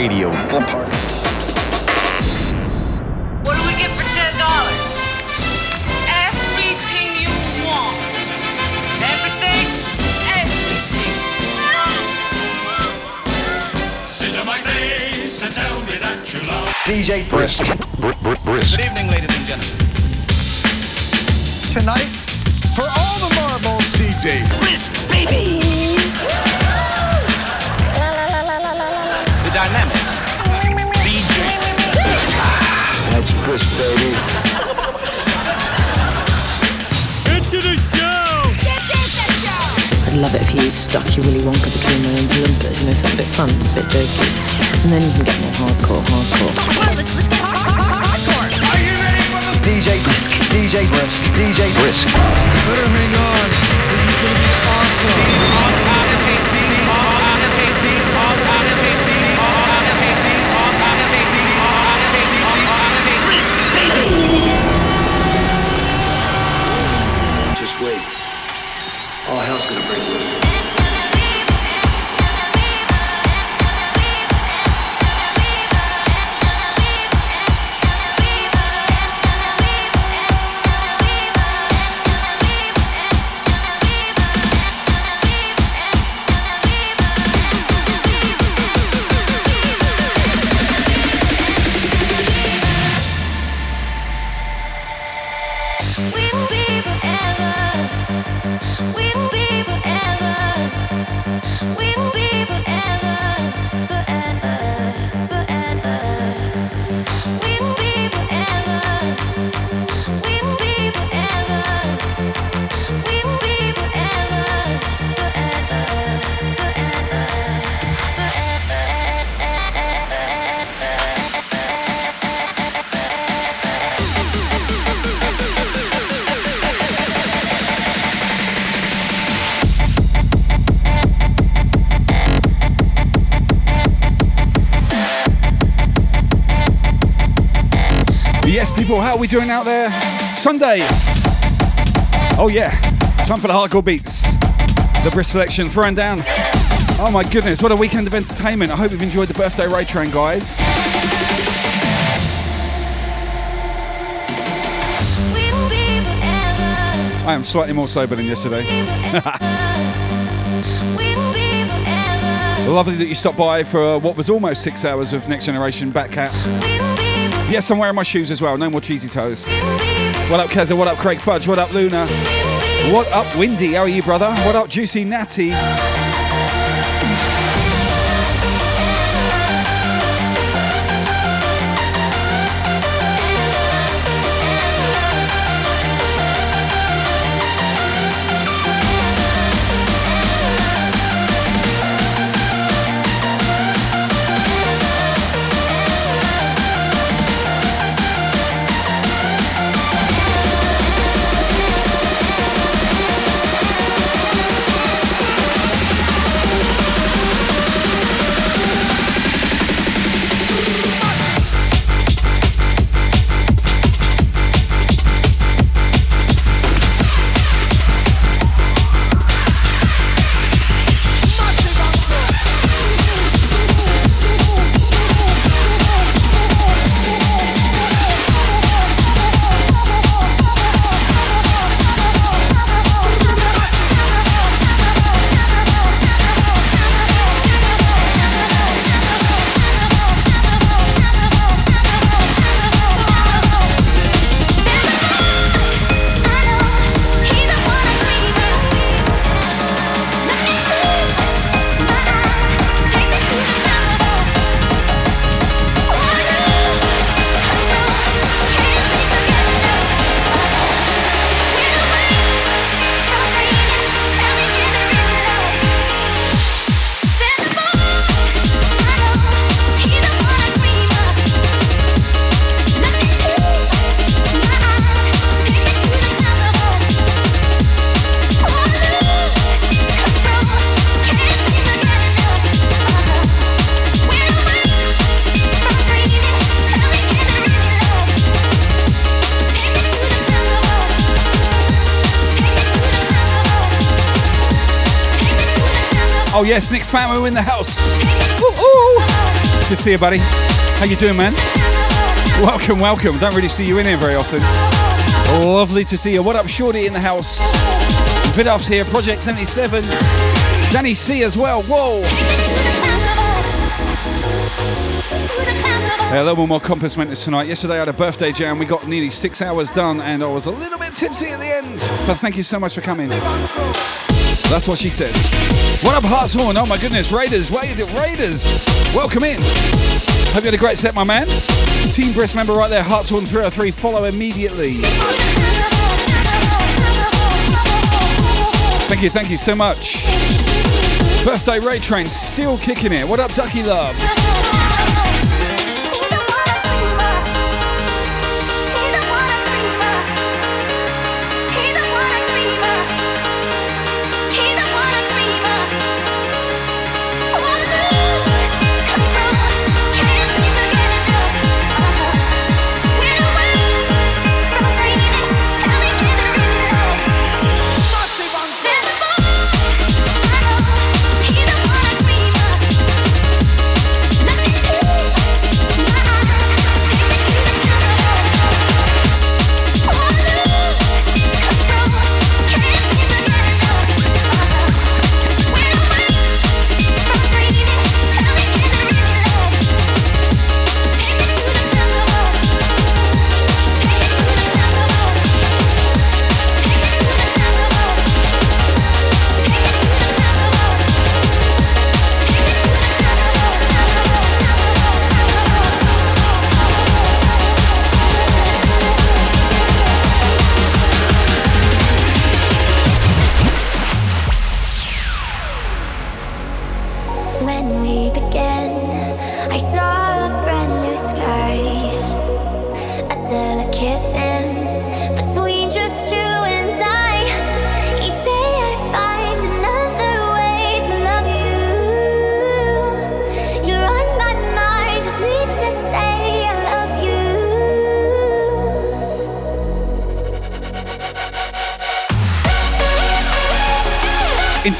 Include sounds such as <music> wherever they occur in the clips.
Radio. What do we get for ten dollars? Everything you want. Everything, everything. Sit on my face and tell me that you love. DJ Brisk. Brisk. Good evening, ladies and gentlemen. Tonight, for all the marbles, DJ Brisk, baby. That's baby. Into the show! I'd love it if you stuck your Willy Wonka between my own blimpers, you know, something a bit fun, a bit dirty. And then you can get more hardcore, hardcore. DJ Brisk. DJ Brisk. DJ Brisk. Better hang on. This is gonna be awesome. Doing out there? Sunday. Oh, yeah. Time for the hardcore beats. The Brisk selection throwing down. Oh, my goodness. What a weekend of entertainment. I hope you've enjoyed the birthday raid train, guys. I am slightly more sober than yesterday. <laughs> Lovely that you stopped by for what was almost six hours of Next Generation Batcat. Yes, I'm wearing my shoes as well. No more cheesy toes. What up, Keza? What up, Craig Fudge? What up, Luna? What up, Windy? How are you, brother? What up, Juicy Natty? Oh yes, Nick's family in the house. Ooh, ooh. Good to see you, buddy. How you doing, man? Welcome, welcome. Don't really see you in here very often. Lovely to see you. What up, Shorty in the house? Vidov's here, Project 77. Danny C as well. Whoa. Yeah, a little more compass mentors tonight. Yesterday I had a birthday jam. We got nearly six hours done, and I was a little bit tipsy at the end. But thank you so much for coming. That's what she said. What up, Hartshorn? Oh my goodness, Raiders. Wait, Raiders. Welcome in. Hope you had a great set, my man. Team Brisk member right there, Hartshorn 303. Follow immediately. Thank you, thank you so much. Birthday Raid Train still kicking it. What up, Ducky Love?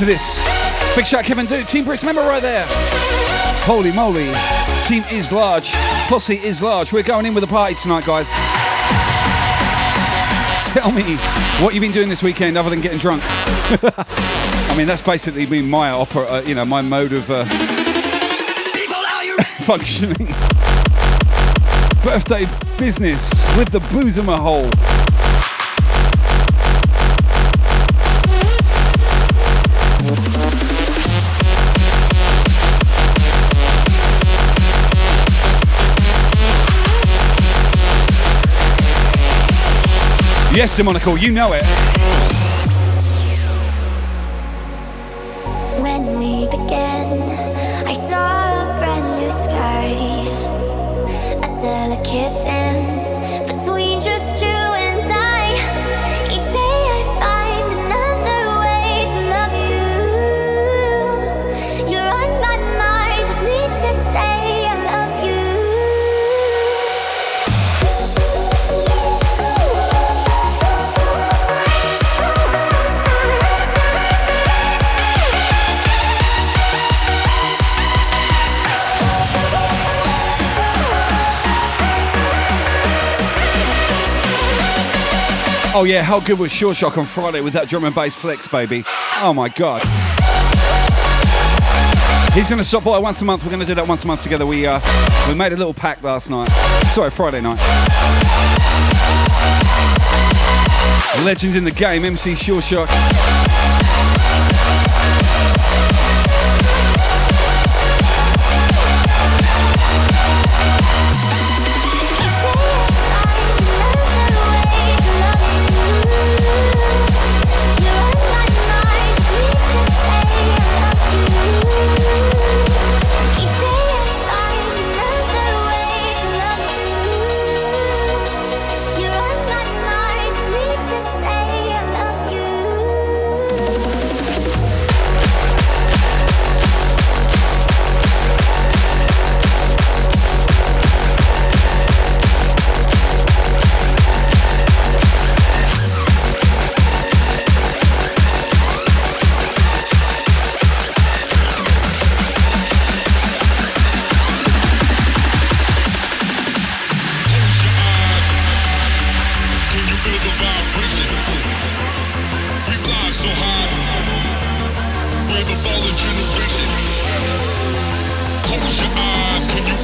This. Big shout, Kevin Duke. Team Brisk member right there. Holy moly. Team is large. Posse is large. We're going in with a party tonight, guys. Tell me what you've been doing this weekend other than getting drunk. <laughs> I mean, that's basically been my opera, uh, you know, my mode of uh, <laughs> functioning. Birthday business with the Boozemer hole. Yes, Demonical, you know it. Oh yeah, how good was Sure Shock on Friday with that drum and bass flex, baby? Oh my god. He's gonna stop by once a month. We're gonna do that once a month together. We uh, we made a little pact last night. Sorry, Friday night. Legend in the game, MC Sure Shock.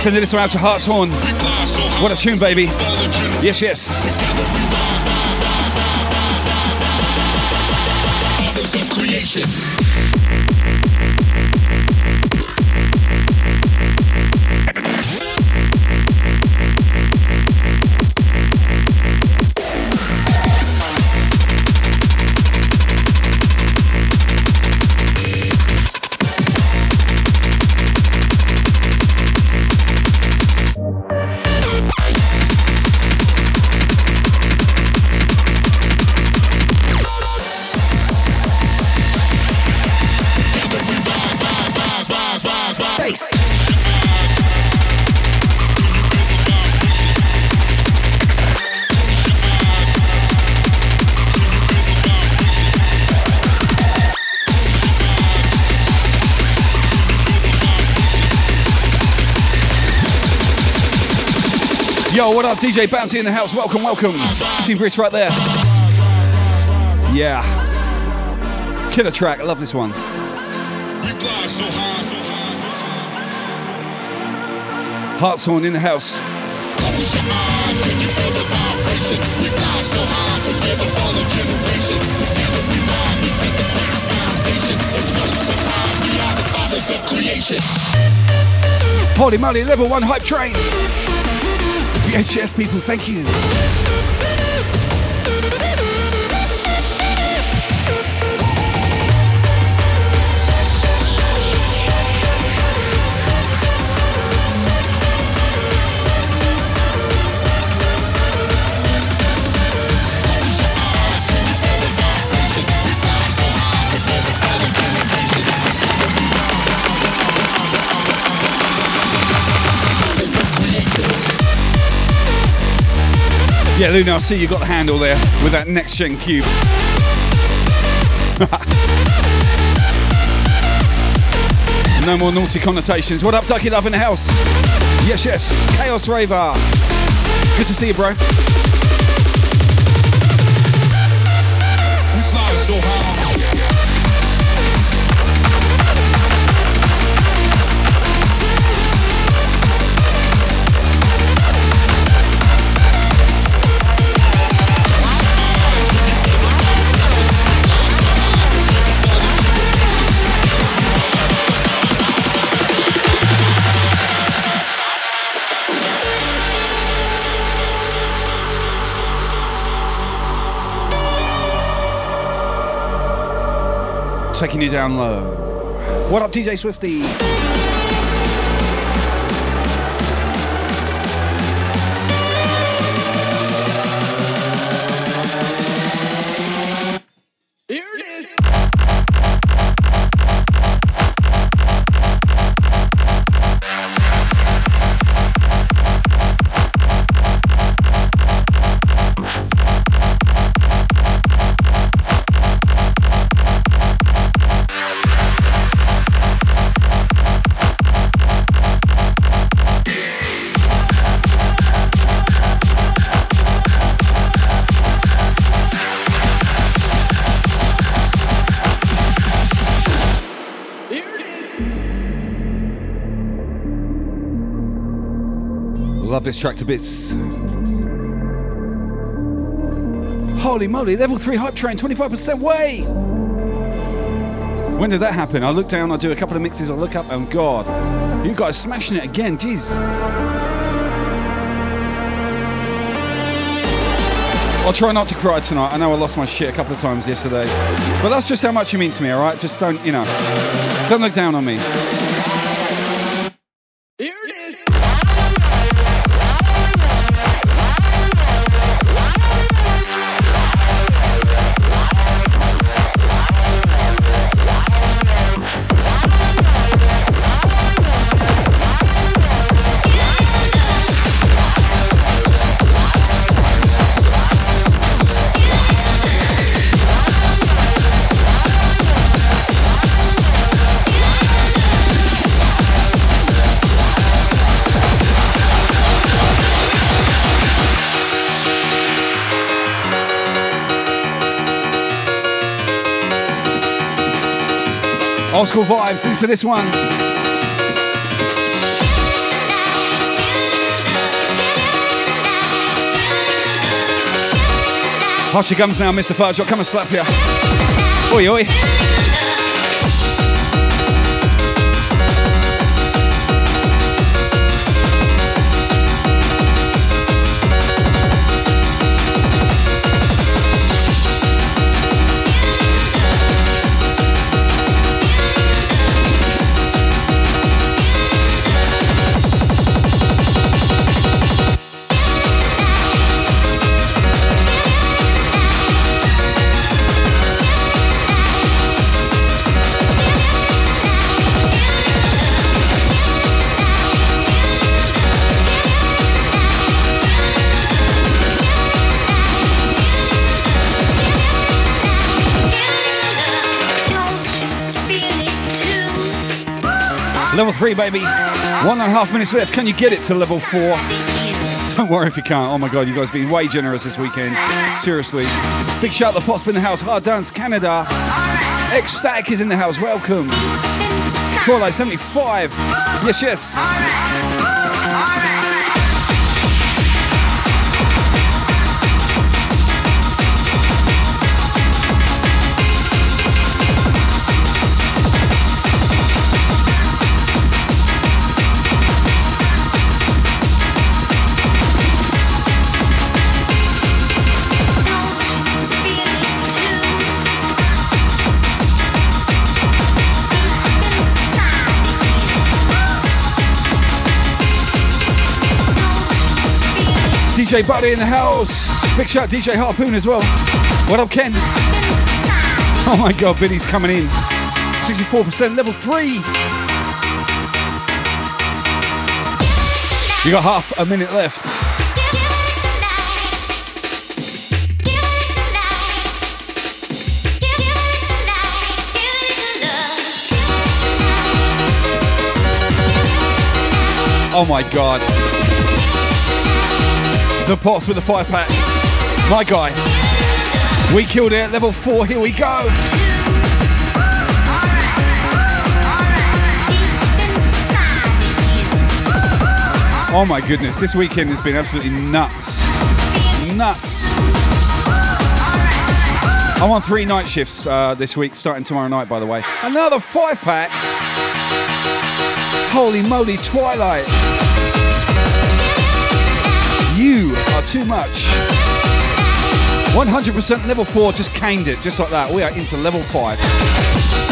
Sending this one out to Hartshorn. What a tune, baby. Yes, yes. What up, DJ Bouncy in the house? Welcome, welcome. Team Brisk right there. Yeah. Killer track. I love this one. Hartshorn in the house. Holy moly, level one hype train. Yes, people, thank you. Yeah, Luna, I see you got the handle there with that next gen cube. <laughs> no more naughty connotations. What up, Ducky Love in the house? Yes, yes. Chaos Raver. Good to see you, bro. Taking you down low. What up, DJ Swifty? Love this track to bits. Holy moly, level 3 hype train, 25% way! When did that happen? I look down, I do a couple of mixes, I look up, and God, you guys smashing it again, jeez. I'll try not to cry tonight. I know I lost my shit a couple of times yesterday. But that's just how much you mean to me, alright? Just don't, you know, don't look down on me. tropical vibes into this one. Hush your gums now, Mr. Fudge. I'll come and slap you. Oi, oi. Three, baby. One and a half minutes left. Can you get it to level four? Don't worry if you can't. Oh my god, you guys have been way generous this weekend. Seriously. Big shout out to Potsp in the house. Hard Dance Canada. Ecstatic is in the house. Welcome. Twilight 75. Yes, yes. DJ Buddy in the house. Big shout DJ Harpoon as well. What up, Ken? Oh my god, Billy's coming in. 64% level three. You got half a minute left. Oh my god. The pots with the five pack. My guy. We killed it at level four. Here we go. Oh my goodness, this weekend has been absolutely nuts. Nuts. I'm on three night shifts uh, this week, starting tomorrow night, by the way. Another five pack. Holy moly, Twilight. Too much. 100% level 4 just caned it, just like that. We are into level 5.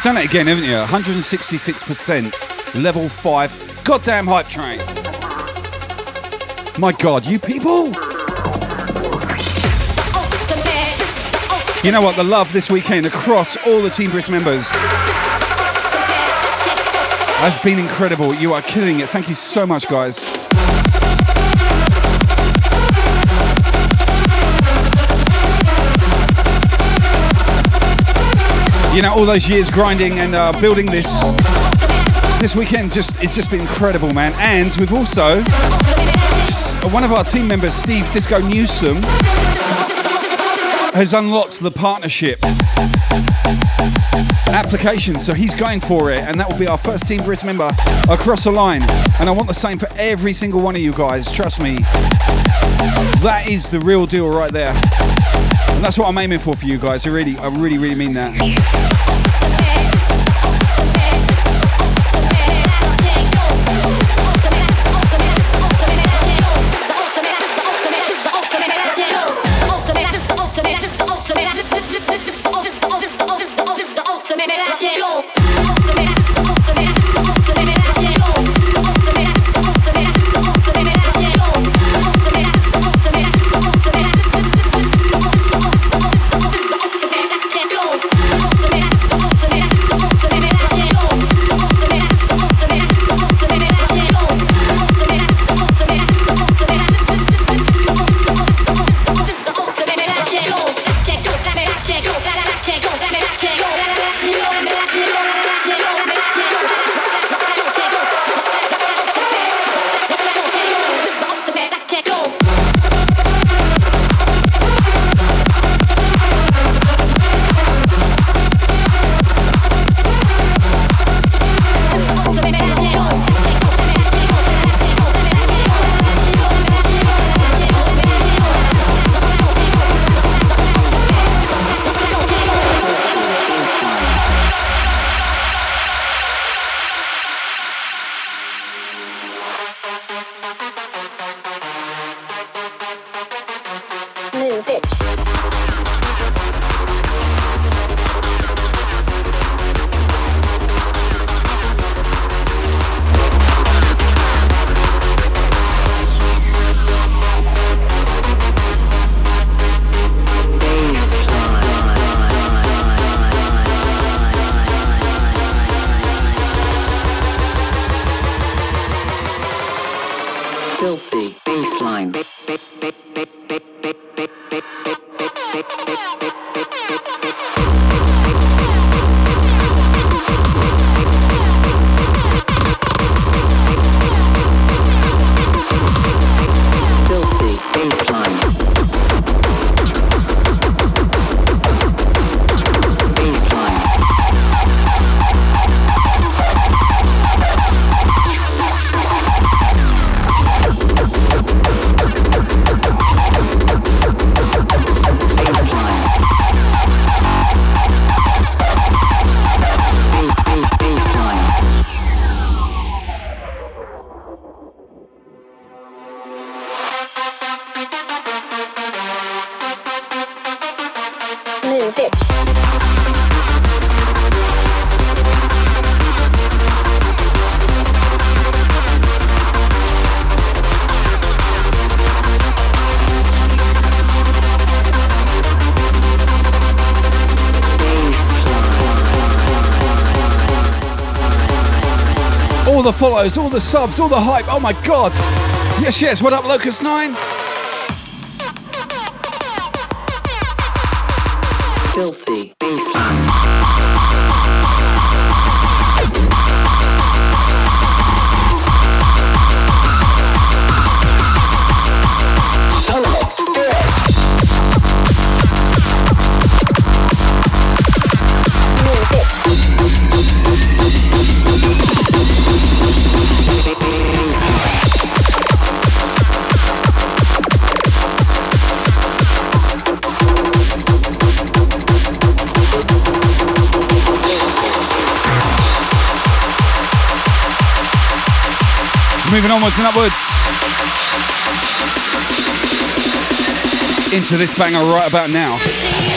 You've done it again, haven't you? 166% level 5 goddamn hype train. My god, you people! You know what? The love this weekend across all the Team Brisk members has been incredible. You are killing it. Thank you so much, guys. You know, all those years grinding and uh, building this. This weekend just it's just been incredible, man. And we've also one of our team members, Steve Disco Newsom, has unlocked the partnership application. So he's going for it, and that will be our first Team Brisk member across the line. And I want the same for every single one of you guys. Trust me. That is the real deal right there. And that's what I'm aiming for for you guys. I really, I really, really mean that. Follows, all the subs, all the hype. Oh my god. Yes, yes. What up, Locust 9? Moving onwards and upwards. Into this banger right about now.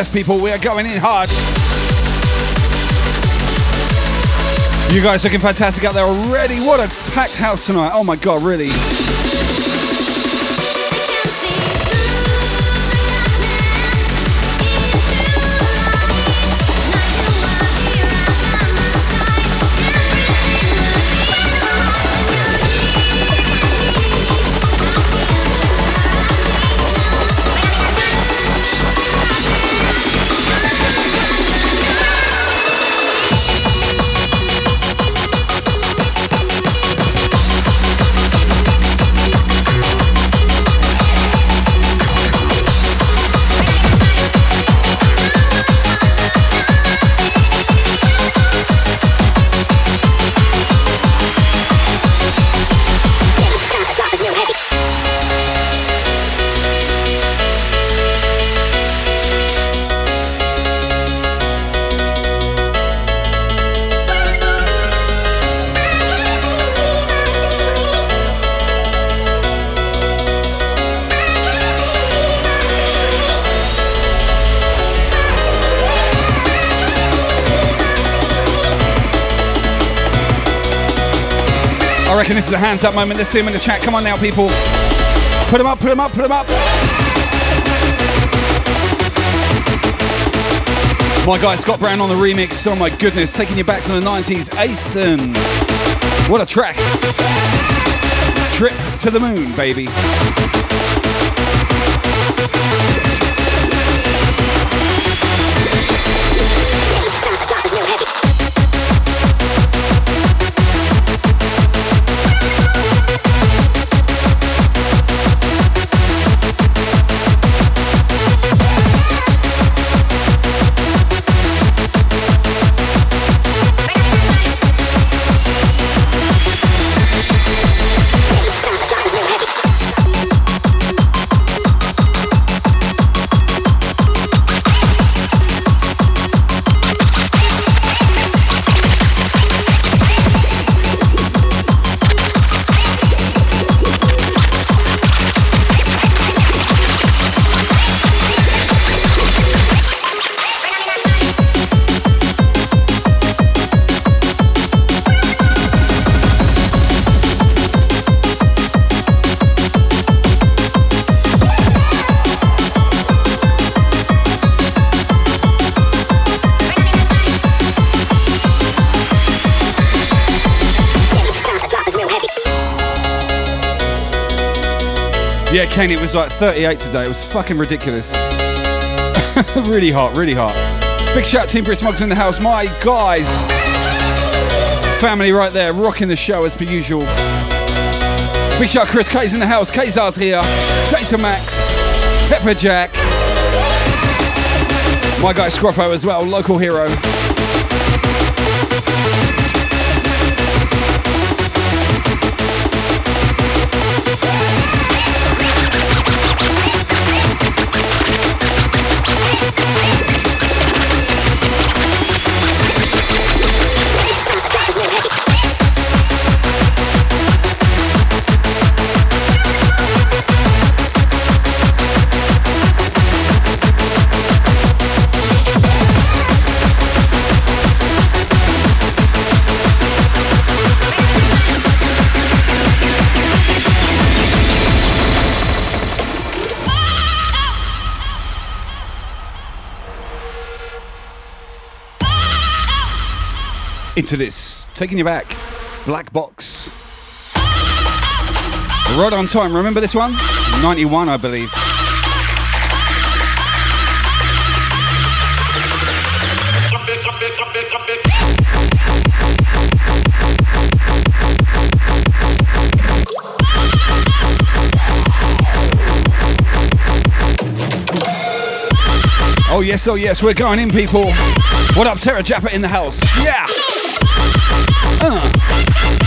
Yes, people, we are going in hard. You guys looking fantastic out there already. What a packed house tonight. Oh, my God, really. Is a hands up moment. Let's see them in the chat. Come on now, people. Put them up, put them up, put them up. My guy Scott Brown on the remix. Oh my goodness, taking you back to the 90s. Acen. What a track. Trip to the moon, baby. It was like 38 today. It was fucking ridiculous. <laughs> really hot, really hot. Big shout Team Britt Smugs in the house. My guys. Family right there, rocking the show as per usual. Big shout Chris K's in the house. Kazar's here. Data Max. Pepper Jack. My guy Scruffo as well, local hero. This. Taking you back. Black Box. Ride On Time. Remember this one? 91, I believe. Oh yes, oh yes, we're going in, people. What up, Terra Jappa in the house? Yeah. Uh.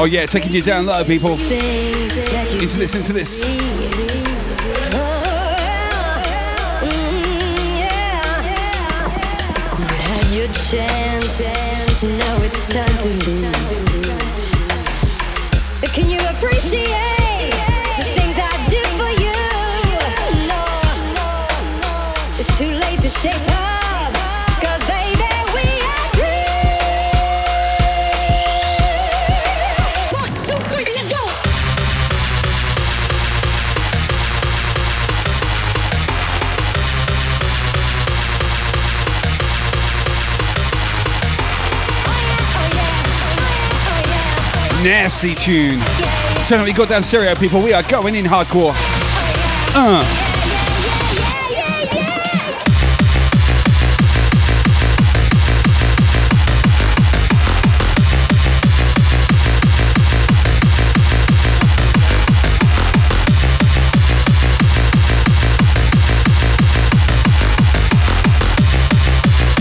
Oh yeah, taking you down low, people. Into this, into this. Chance, now it's time to. Nasty tune. Turn up your goddamn stereo, people. We are going in hardcore. Uh.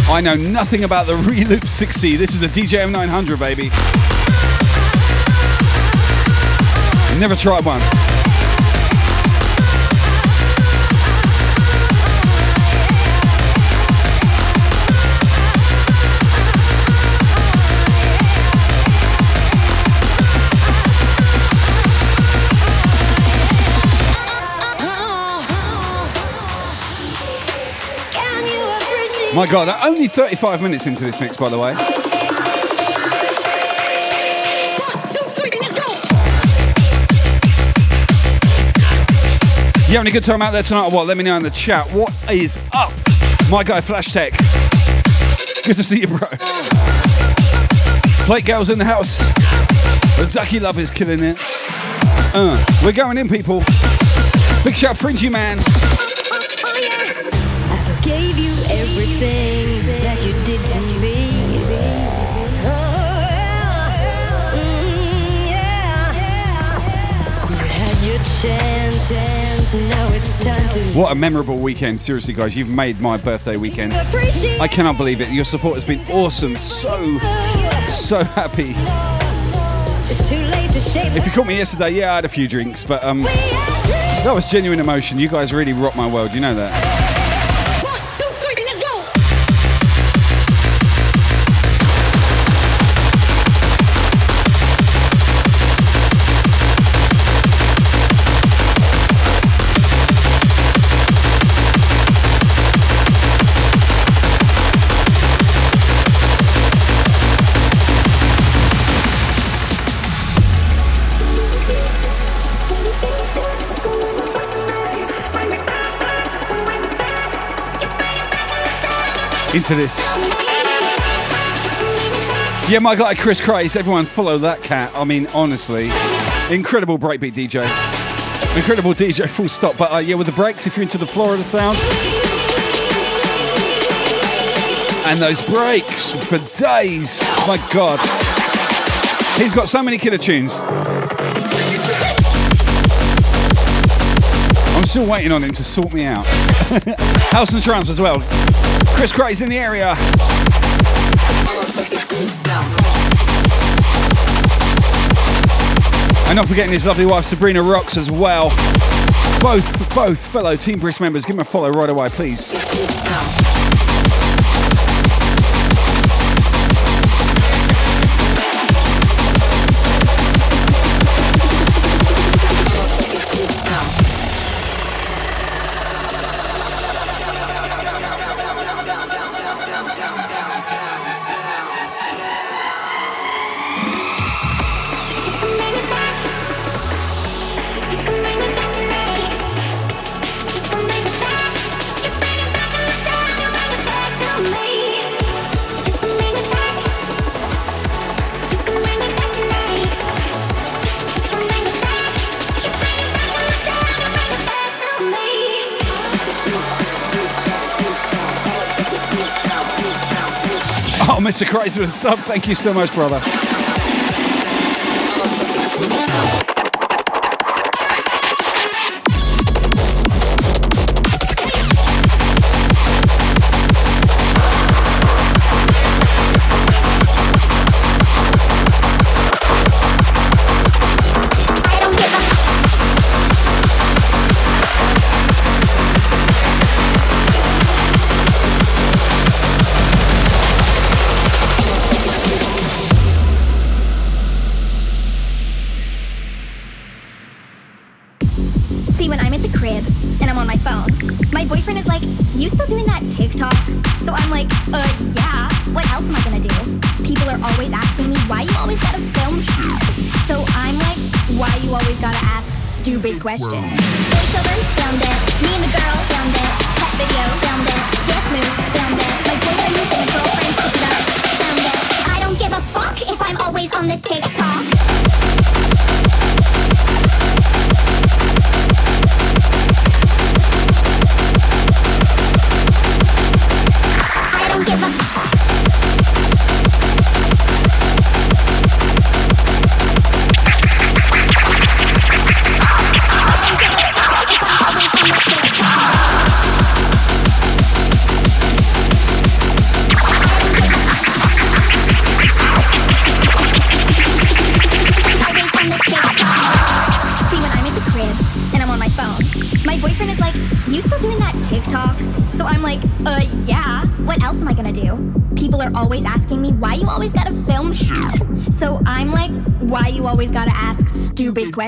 I know nothing about the <laughs> Reloop 6C. This is the DJM 900, baby. Never tried one. My God, only 35 minutes into this mix, by the way. You having a good time out there tonight or what? Let me know in the chat. What is up? My guy Flash Tech. Good to see you, bro. Plate girls in the house. The Ducky Love is killing it. Uh, we're going in, people. Big shout, Fringy Man. What a memorable weekend. Seriously, guys, you've made my birthday weekend. I cannot believe it. Your support has been awesome. So, so happy. If you caught me yesterday, yeah, I had a few drinks, but um, that was genuine emotion. You guys really rock my world. You know that. Into this. Yeah, my guy Chris Craze. Everyone follow that cat. I mean, honestly, incredible breakbeat DJ. Incredible DJ, full stop. But uh, yeah, with the breaks, if you're into the Florida sound. And those breaks for days. My God. He's got so many killer tunes. I'm still waiting on him to sort me out. <laughs> House and Trance as well. Chris Craze in the area. And not forgetting his lovely wife Sabrina Rocks as well. Both, both fellow Team Brisk members. Give him a follow right away, please. Mr. A sub. Thank you so much, brother.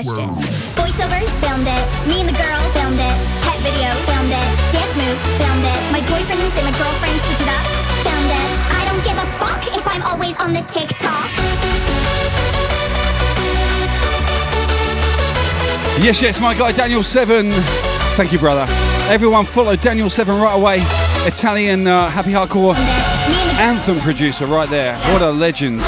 Stupid questions? Voiceovers filmed it. Me and the girls filmed it. Pet video filmed it. Dance moves filmed it. My boyfriends and my girlfriends switch it up. Filmed it. I don't give a fuck if I'm always on the TikTok. Yes, yes, my guy Daniel Seven. Thank you, brother. Everyone follow Daniel Seven right away. Italian uh, happy hardcore anthem producer right there. What a legend.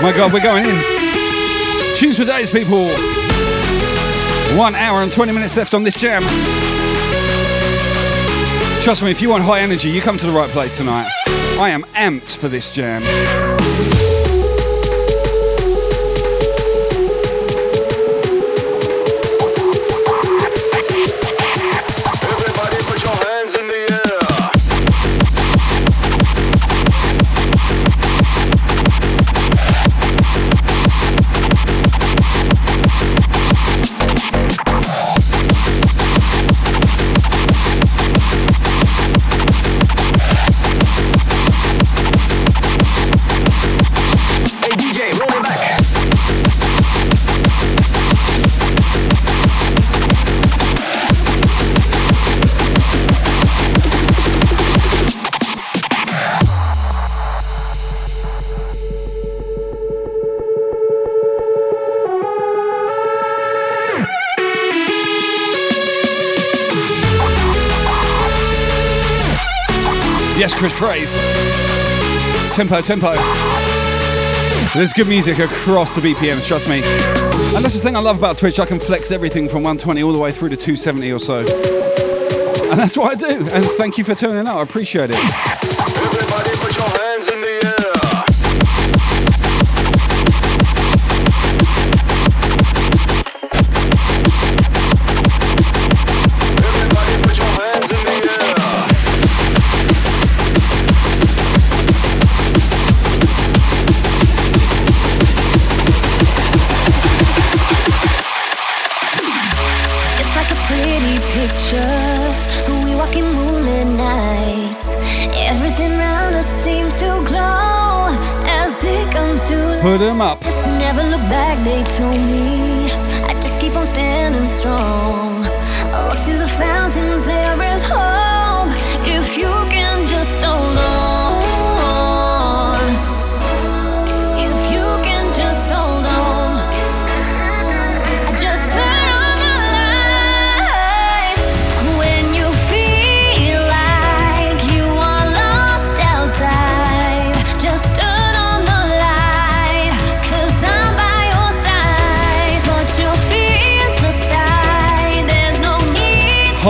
My God, we're going in. Tunes for days, people. One hour and 20 minutes left on this jam. Trust me, if you want high energy, you come to the right place tonight. I am amped for this jam. Tempo, tempo. There's good music across the BPMs, trust me. And that's the thing I love about Twitch. I can flex everything from 120 all the way through to 270 or so. And that's what I do. And thank you for turning out. I appreciate it.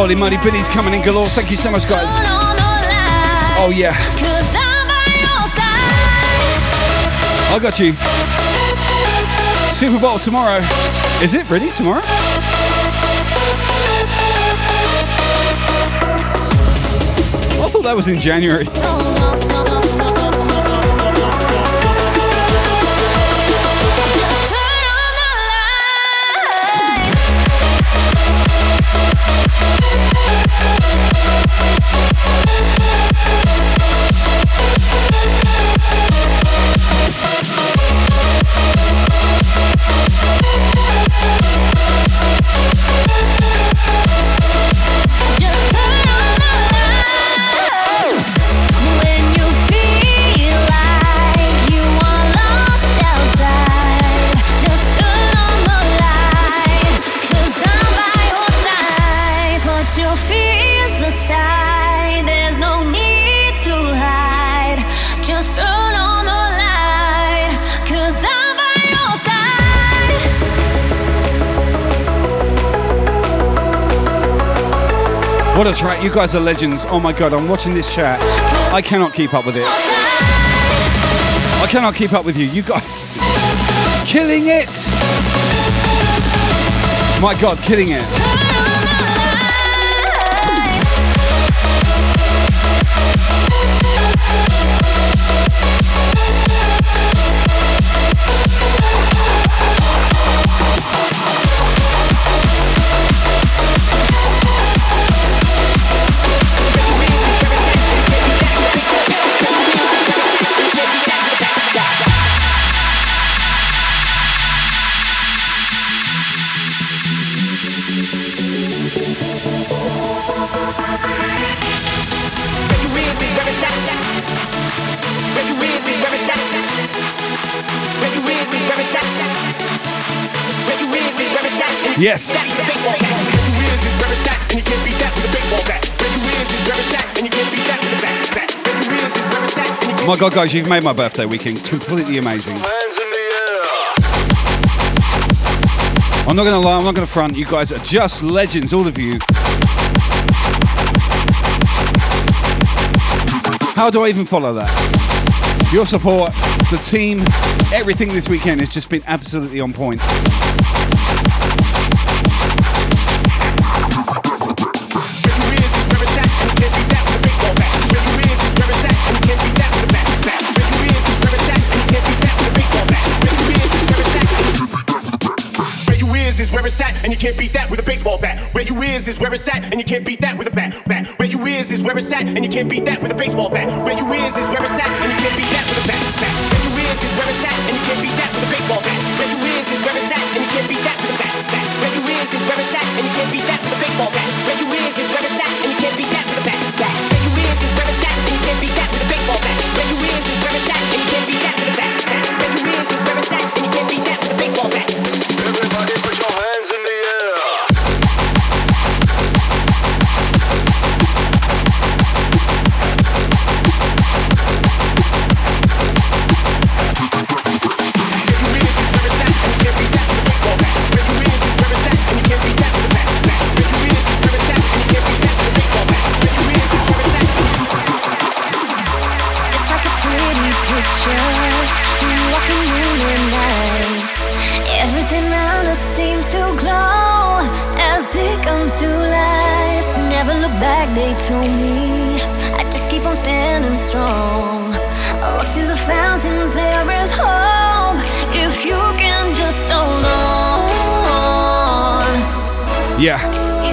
Holy moly, Billy's coming in galore. Thank you so much, guys. Oh, yeah. I got you. Super Bowl tomorrow. Is it really tomorrow? I thought that was in January. Track. You guys are legends. Oh my god, I'm watching this chat. I cannot keep up with it. I cannot keep up with you. You guys killing it. My god, killing it. Yes. Oh My God, guys, you've made my birthday weekend completely amazing. I'm not gonna lie, I'm not gonna front. You guys are just legends, all of you. How do I even follow that? Your support, the team, everything this weekend has just been absolutely on point. Can't beat that with a baseball bat. Where you is is where it's at, and you can't beat that with a bat. Bat. Where you is is where it's at, and you can't beat that with a baseball bat. Where you is is where it's at, and you can't beat that with a bat. Bat. Where you is is where it's at, and you can't beat that with a baseball bat. Where you is is where it's at, and you can't beat that with a bat. Bat. Where you is is where it's at, and you can't beat that with a baseball bat.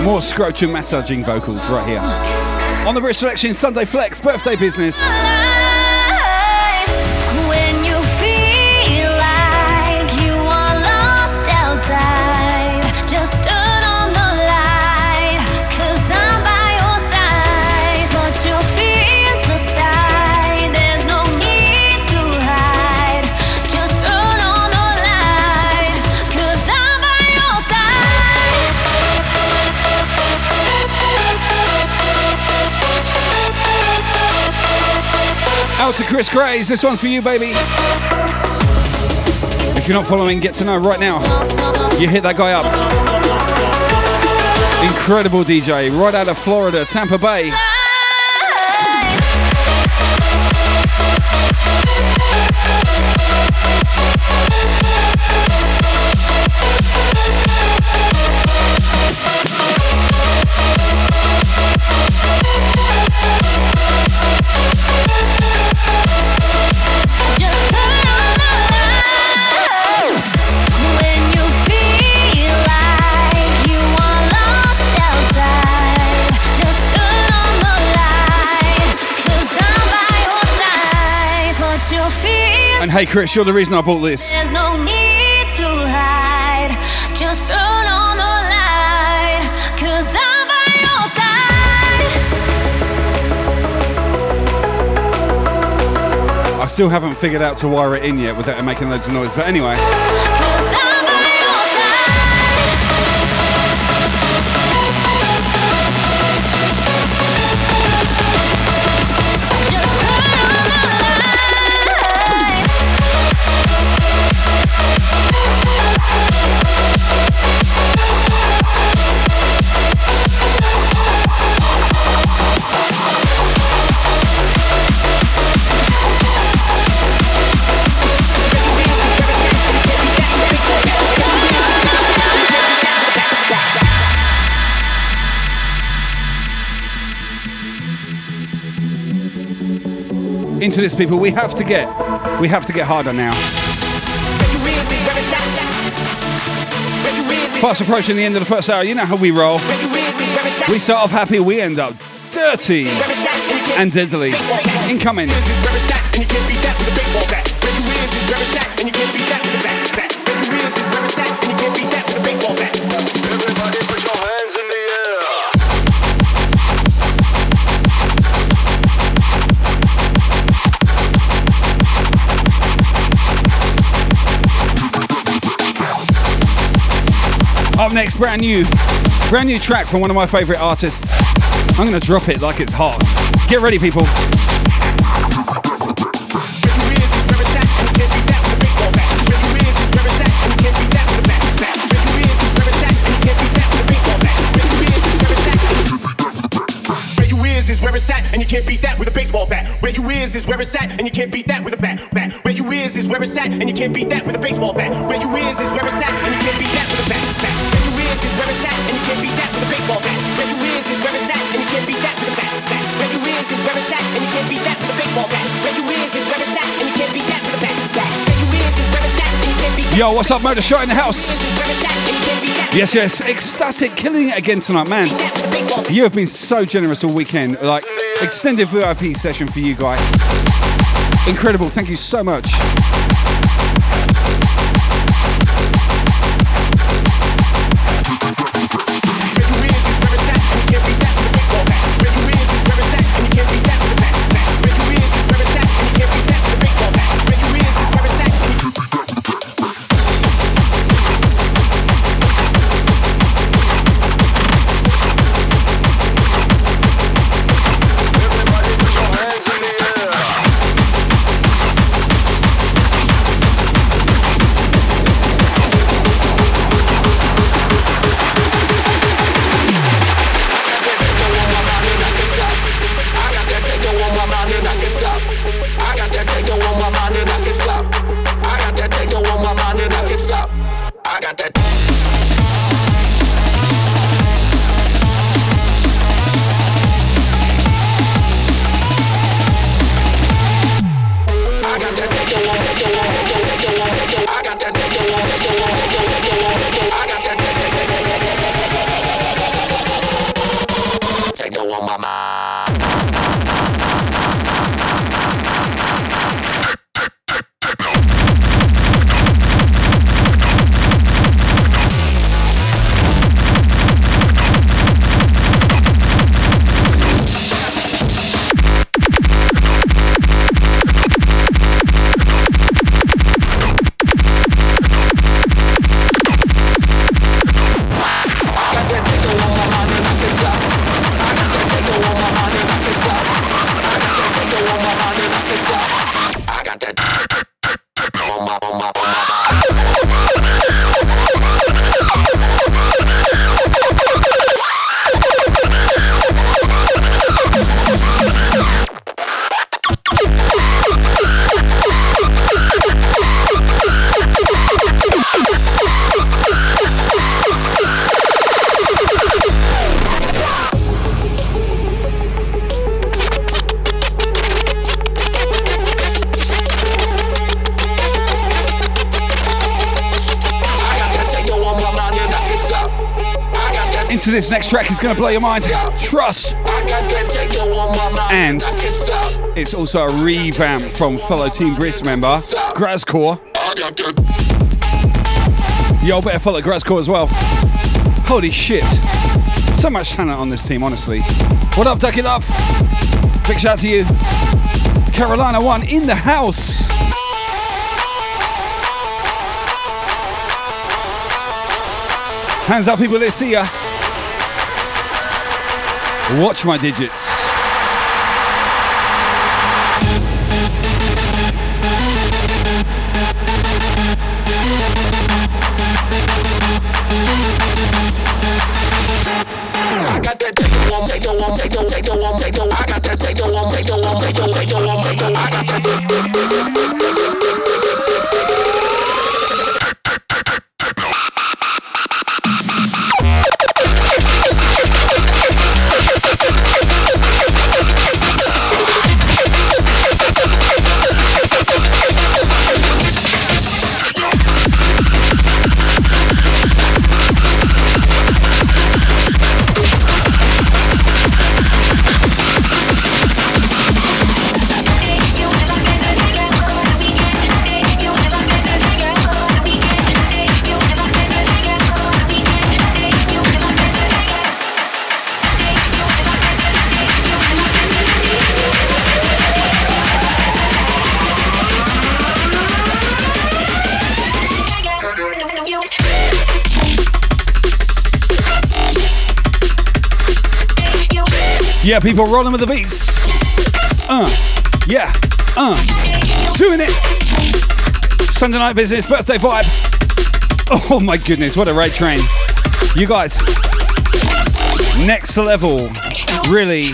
More scrotum massaging vocals right here. On the Brisk Selection Sunday Flex birthday business. Chris Craze, this one's for you, baby. If you're not following, get to know right now. You hit that guy up. Incredible DJ, right out of Florida, Tampa Bay. Hey, Chris, you're the reason I bought this. there's no need to hide. Just turn on the light. Cause I'm by your side. I still haven't figured out to wire it in yet without it making loads of noise. But anyway, This, people. We have to get, we have to get harder now. Fast approaching the end of the first hour. You know how we roll. We start off happy, we end up dirty and deadly. Incoming. Next, brand new, brand new track from one of my favorite artists. I'm gonna drop it like it's hot. Get ready, people. Where you is is where it's at, and you can't beat that with a baseball bat. Where you is is where it's at, and you can't beat that with a bat. Bat. Where you is is where it's at, and you can't beat that with a baseball bat. Where you is is where it's at, and you can't beat where it's at, and can't that with a baseball bat. Where you is is where it's at, and can't that with a bat. Bat. Where you is is where it's at, and can't that with a baseball bat. Where you is is where it's at, and can't that with a bat. Bat. Where you is is where it's at, and you can't beat that. Yo, what's up, Motor Shot in the house? Yes, yes, ecstatic, killing it again tonight, man. You have been so generous all weekend. Like, extended VIP session for you guys. Incredible, thank you so much. Going to blow your mind. Trust. And it's also a revamp from fellow Team Brisk member, Grazcore. Yo, better follow Grazcore as well. Holy shit. So much talent on this team, honestly. What up, Duck Up? Big shout out to you. Carolina One in the house. Hands up, people, let's see ya. Watch my digits. People rolling with the beats. Uh, yeah, uh, doing it. Sunday night business, birthday vibe. Oh my goodness, what a raid train. You guys, next level. Really.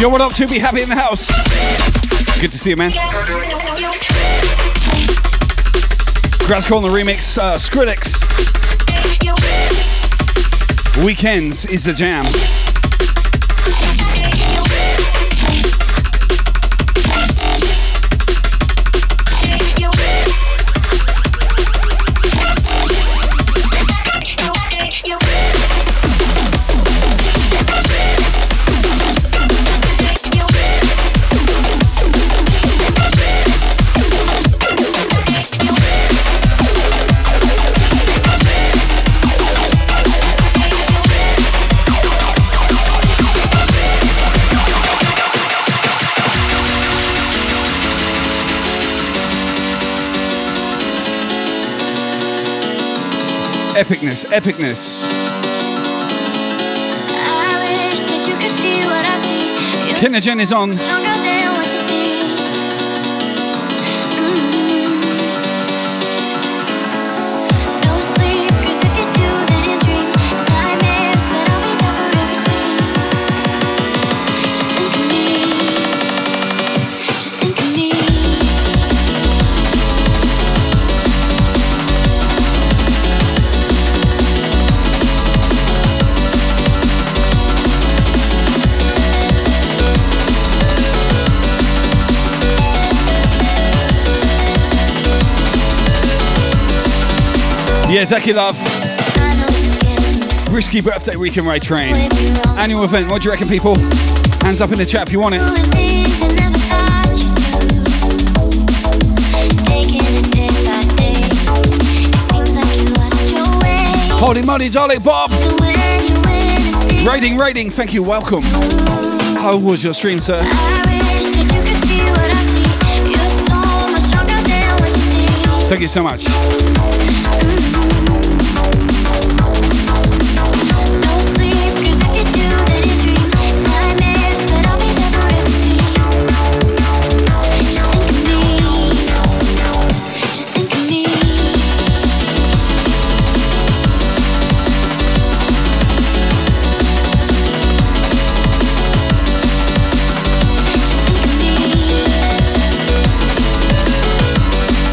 Yo, what up, to be happy in the house? Good to see you, man. Graz on the remix, uh, Skrillex. Weekends is the jam. Epicness, epicness. Jen is on. Yeah, Decky Love. Risky birthday weekend raid train. Annual event. What do you reckon, people? Hands up in the chat if you want it. Holy moly, jolly Bob! Rating, rating, thank you, welcome. How was your stream, sir? Thank you so much.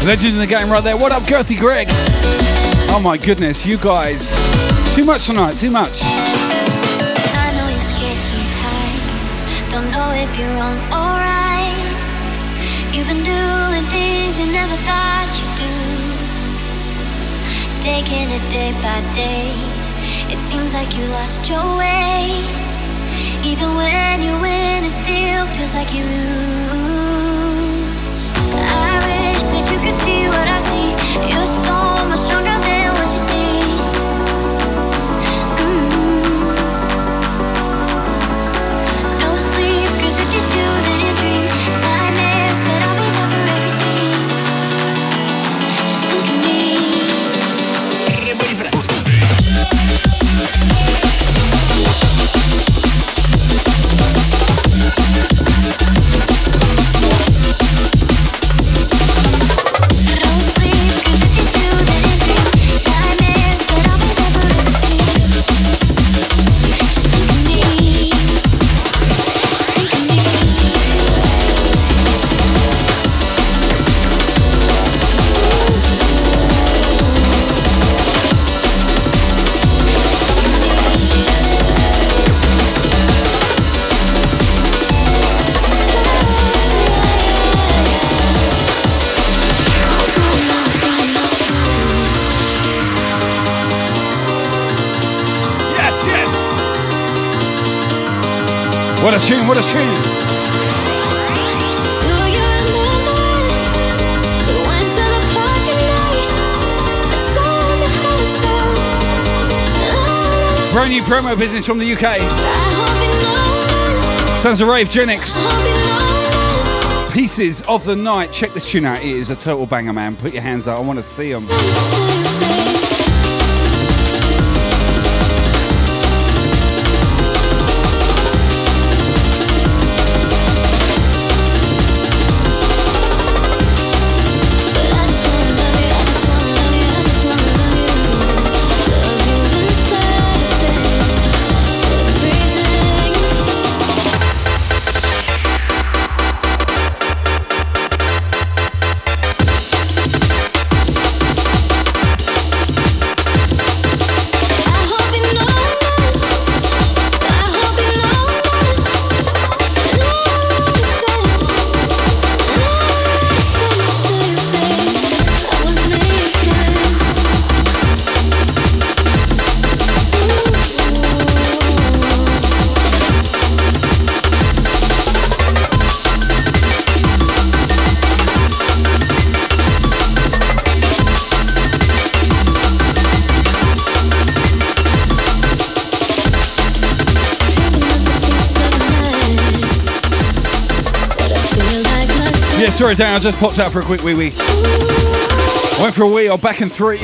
Legend in the game right there. What up, Girthy Greg? Oh my goodness, you guys. Too much tonight, too much. I know you're scared sometimes. Don't know if you're. You've been doing things you never thought you'd do. Taking it day by day. It seems like you lost your way. Even when you win, it still feels like you lose. Wish that you could see what I see. You're so tune, what a tune. Brand new promo business from the UK. Sounds of Rave Genix. Places of the Night. Check this tune out. It is a total banger, man. Put your hands up. I want to see them. I just popped out for a quick wee wee. Went for a wee. I'm back in three.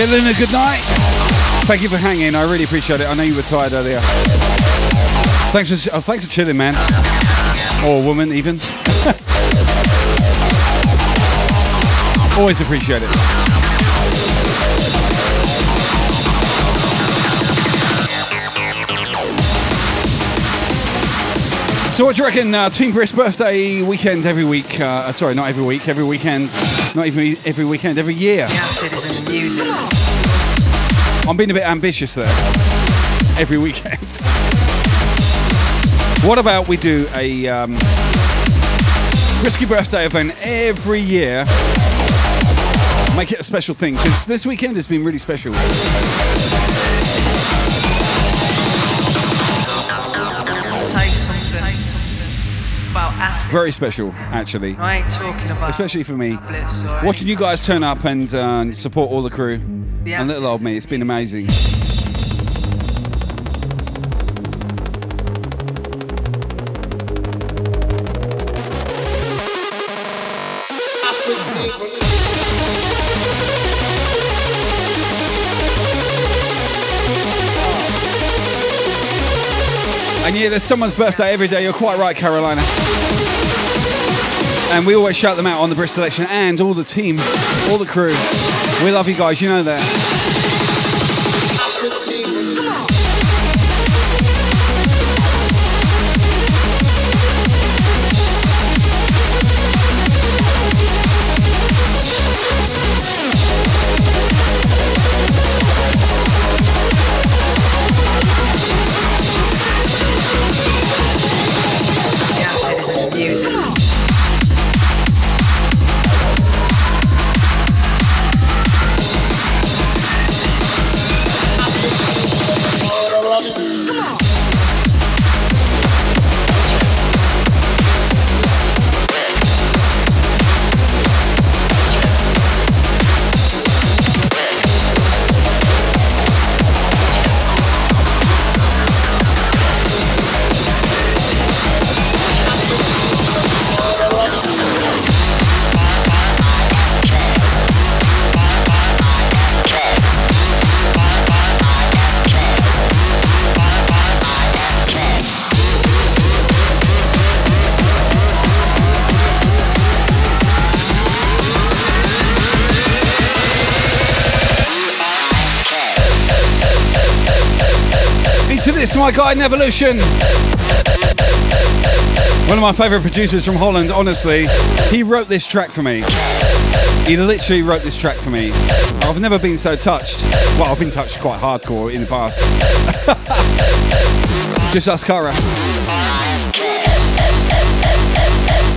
Yeah, Luna, good night. Thank you for hanging. I really appreciate it. I know you were tired earlier. Thanks for uh, thanks for chilling, man. Or woman, even. <laughs> Always appreciate it. So what do you reckon? Uh, Team Brisk birthday weekend every week. Uh, sorry, not every week. Every weekend. Not even every weekend. Every year. I'm being a bit ambitious there. Every weekend. what about we do a um, risky birthday event every year? Make it a special thing because this weekend has been really special. Very special, actually. I ain't talking about Especially for me. Watching you guys turn up and uh, support all the crew and little old me, it's been amazing. Someone's birthday every day. You're quite right, Carolina. And we always shout them out on the Brisk Selection and all the team, all the crew. We love you guys, you know that. My guy Neverlution. One of my favourite producers from Holland, honestly. He wrote this track for me. He literally wrote this track for me. I've never been so touched. Well, I've been touched quite hardcore in the past. <laughs> Just ask Kara.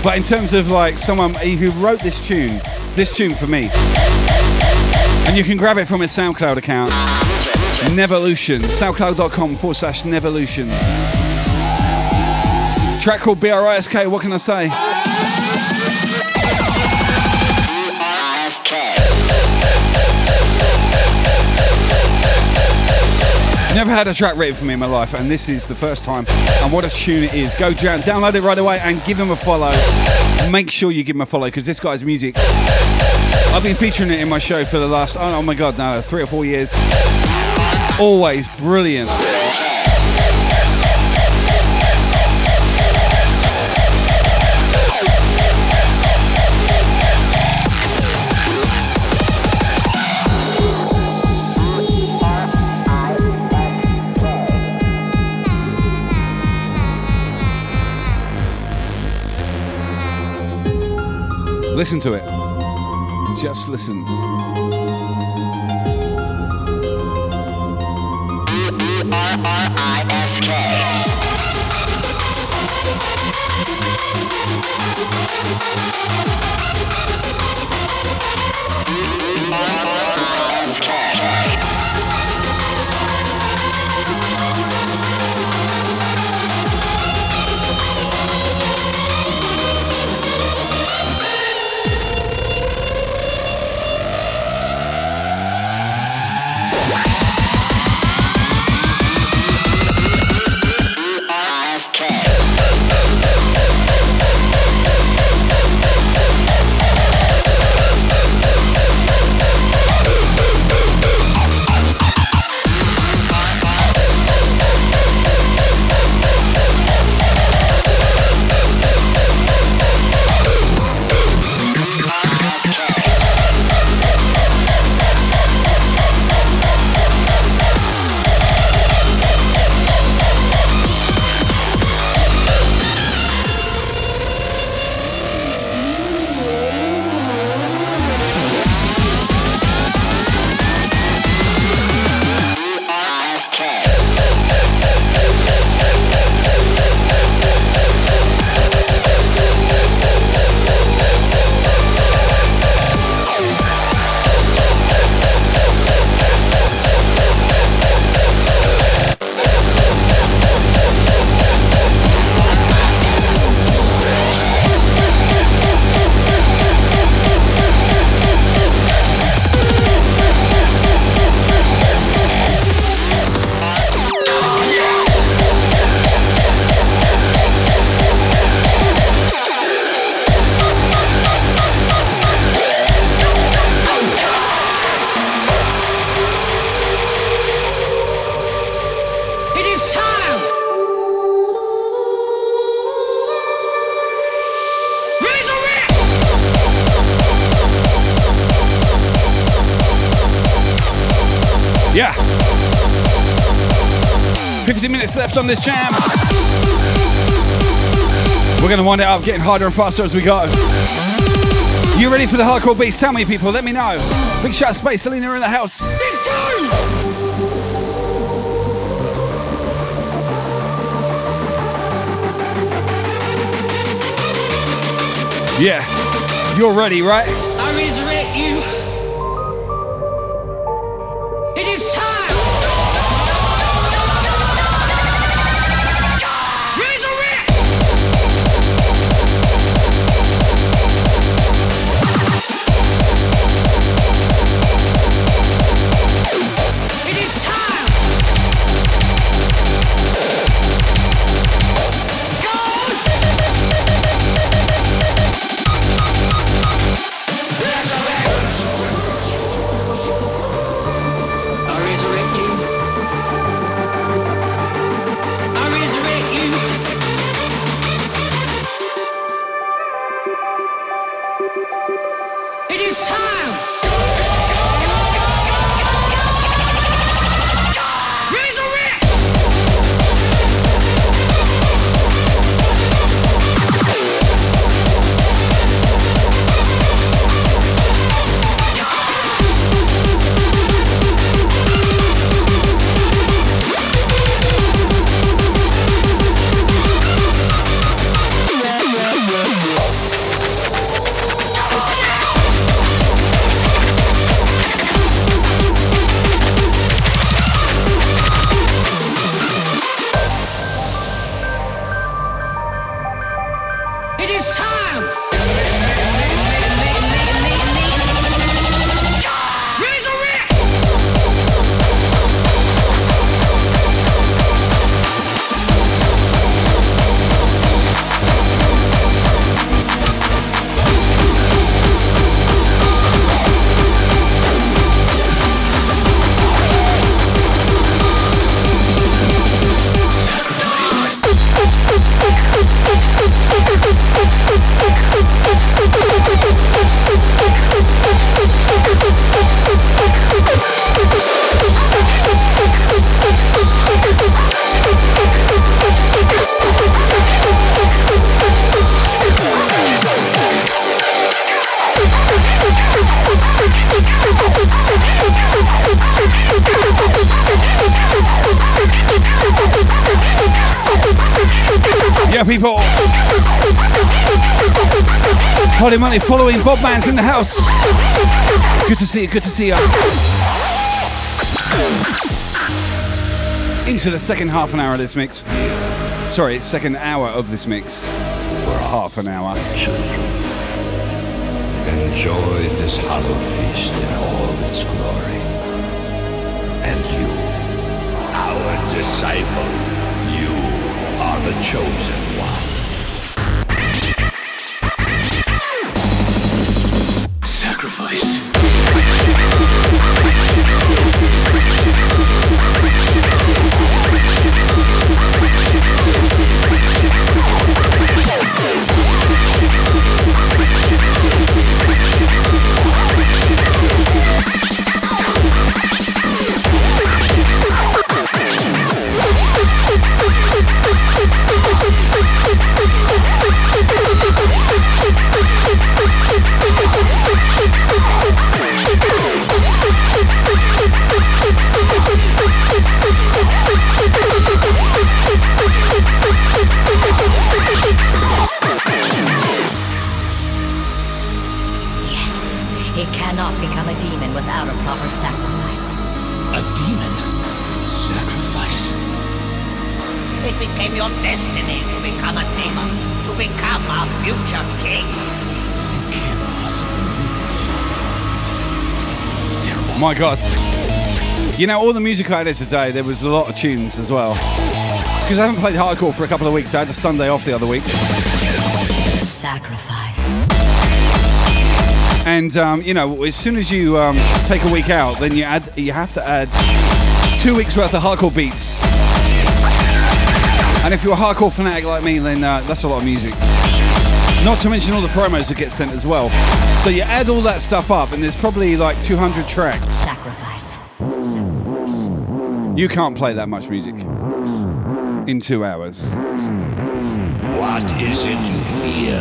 But in terms of like someone who wrote this tune, this tune for me, and you can grab it from his SoundCloud account, Neverlution, soundcloud.com forward slash Neverlution. Track called BRISK, what can I say? Never had a track written for me in my life, and this is the first time. And what a tune it is. Go down, download it right away, and give him a follow. Make sure you give him a follow because this guy's music. I've been featuring it in my show for the last, oh, my god, no, three or four years. Always brilliant. Listen to it. Just listen. It We're going to wind it up, getting harder and faster as we go. You ready for the hardcore beats? Tell me, people. Let me know. Big shout out, Space Selena in the house. Yeah. You're ready, right? See you, good to see you. Into the second half an hour of this mix. Sorry, it's second hour of this mix. For half an hour. Enjoy this hollow feast in all its glory. And you, our disciple, you are the chosen one. Sacrifice. You know, all the music I did today, there was a lot of tunes as well. Because I haven't played hardcore for a couple of weeks. I had a Sunday off the other week. Sacrifice. And um, you know, as soon as you um, take a week out, then you add, you have to add two weeks worth of hardcore beats. And if you're a hardcore fanatic like me, then uh, that's a lot of music. Not to mention all the promos that get sent as well. So you add all that stuff up, and there's probably like 200 tracks. Sacrifice. You can't play that much music in two hours. What is it you fear?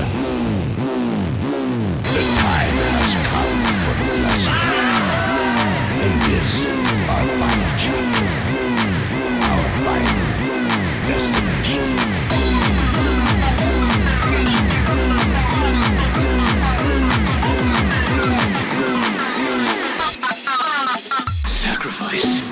The time has come for the blessing. And this, our final chapter. Our final destination. Sacrifice.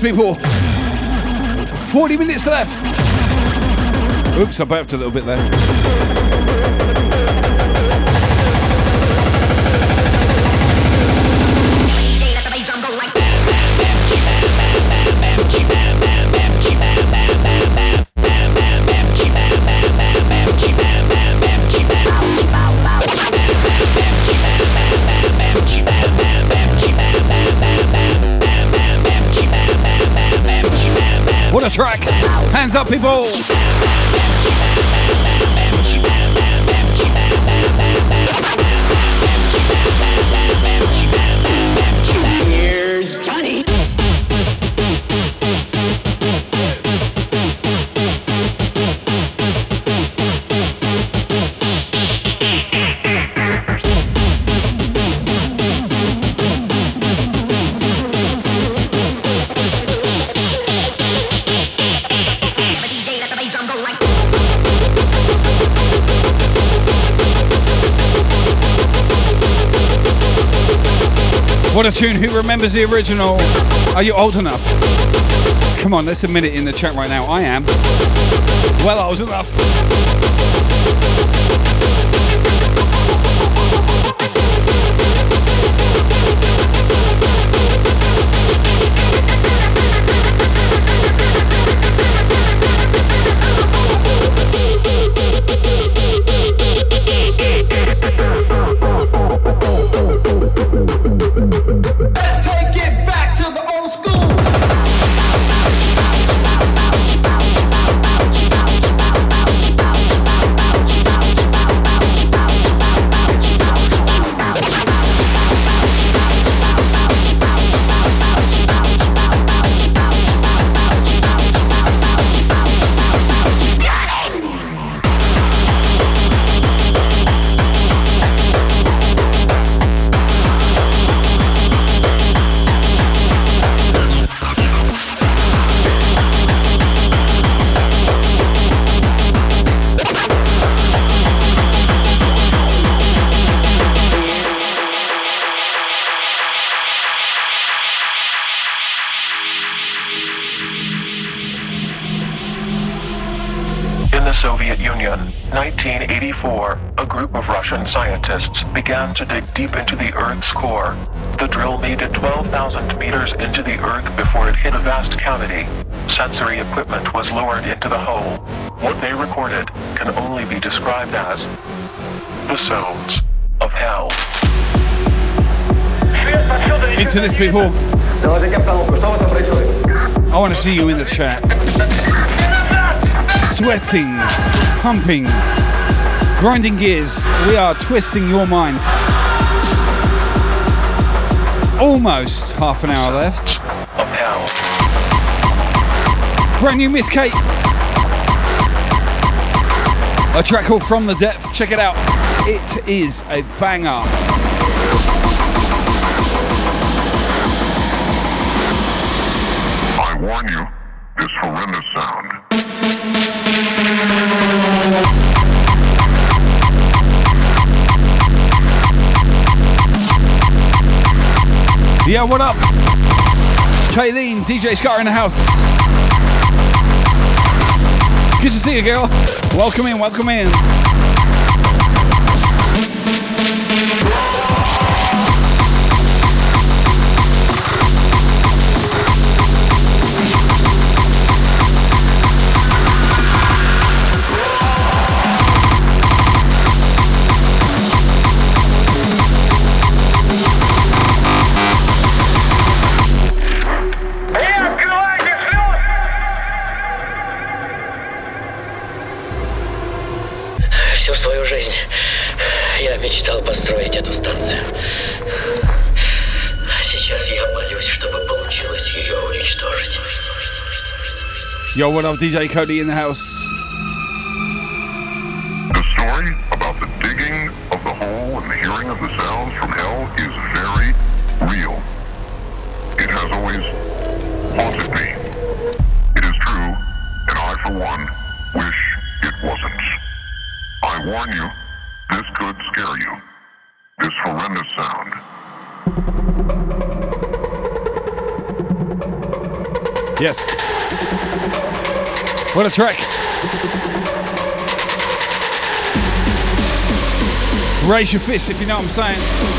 this, people. 40 minutes left. Oops, I burped a little bit there. Up, people! Tune! Who remembers the original? Are you old enough? Come on, let's admit it in the chat right now. I am. Well old enough. Began to dig deep into the Earth's core. The drill made it 12,000 meters into the Earth before it hit a vast cavity. Sensory equipment was lowered into the hole. What they recorded can only be described as the sounds of hell. This, people. I want to see you in the chat. Sweating, pumping, grinding gears. We are twisting your mind. Almost half an hour left. Brand new Miss K8. A track called From the Depth. Check it out. It is a banger. I warn you, this horrendous sound. Yeah, what up? Kayleen, DJ Scar in the house. Good to see you, girl. Welcome in, welcome in. What up, DJ Cody in the house? What a track. Raise your fist if you know what I'm saying.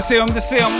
Let's see them,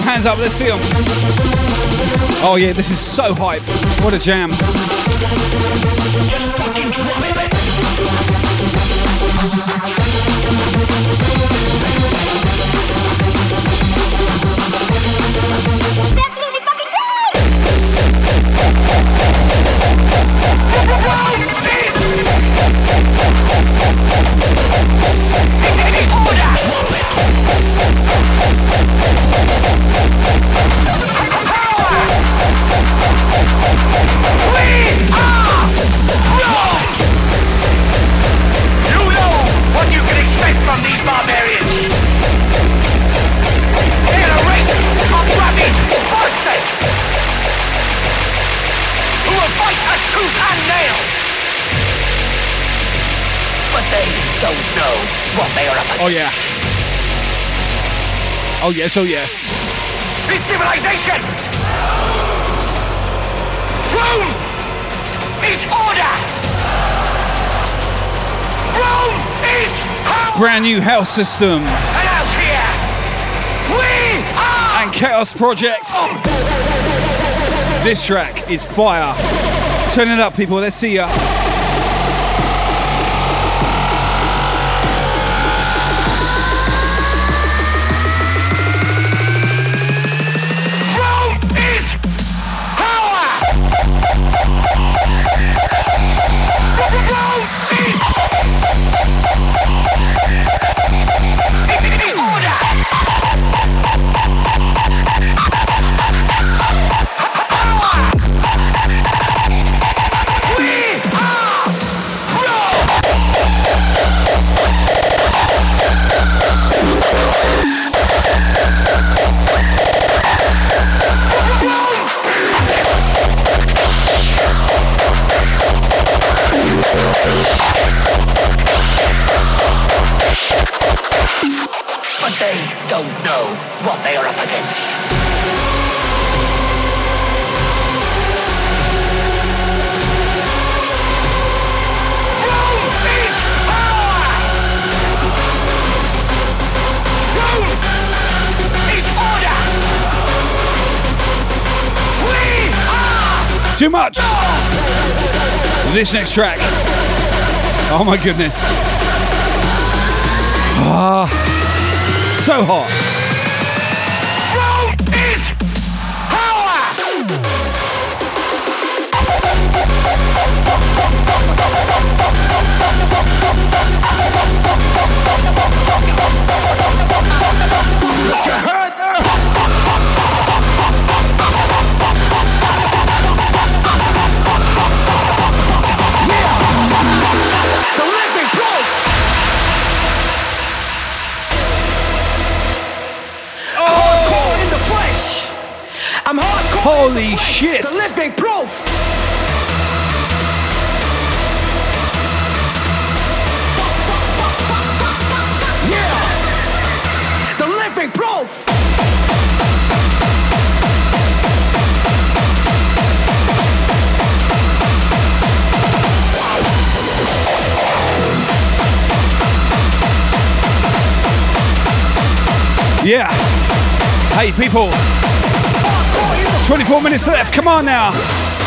up, hands up, let's see them. Oh yeah, this is so hype. What a jam. Tooth and nail. But they don't know what they are up oh, against. Oh yeah. Oh yes, oh yes. This civilization! Rome is order! Rome is power! Brand new house system. And out here, we are And Chaos Project. This track is fire. Turn it up, people. Let's see ya. This next track. Oh my goodness. Ah, so hot. shit. The living proof. Yeah. The living proof. Yeah. Hey, people. 24 minutes left. Come on now.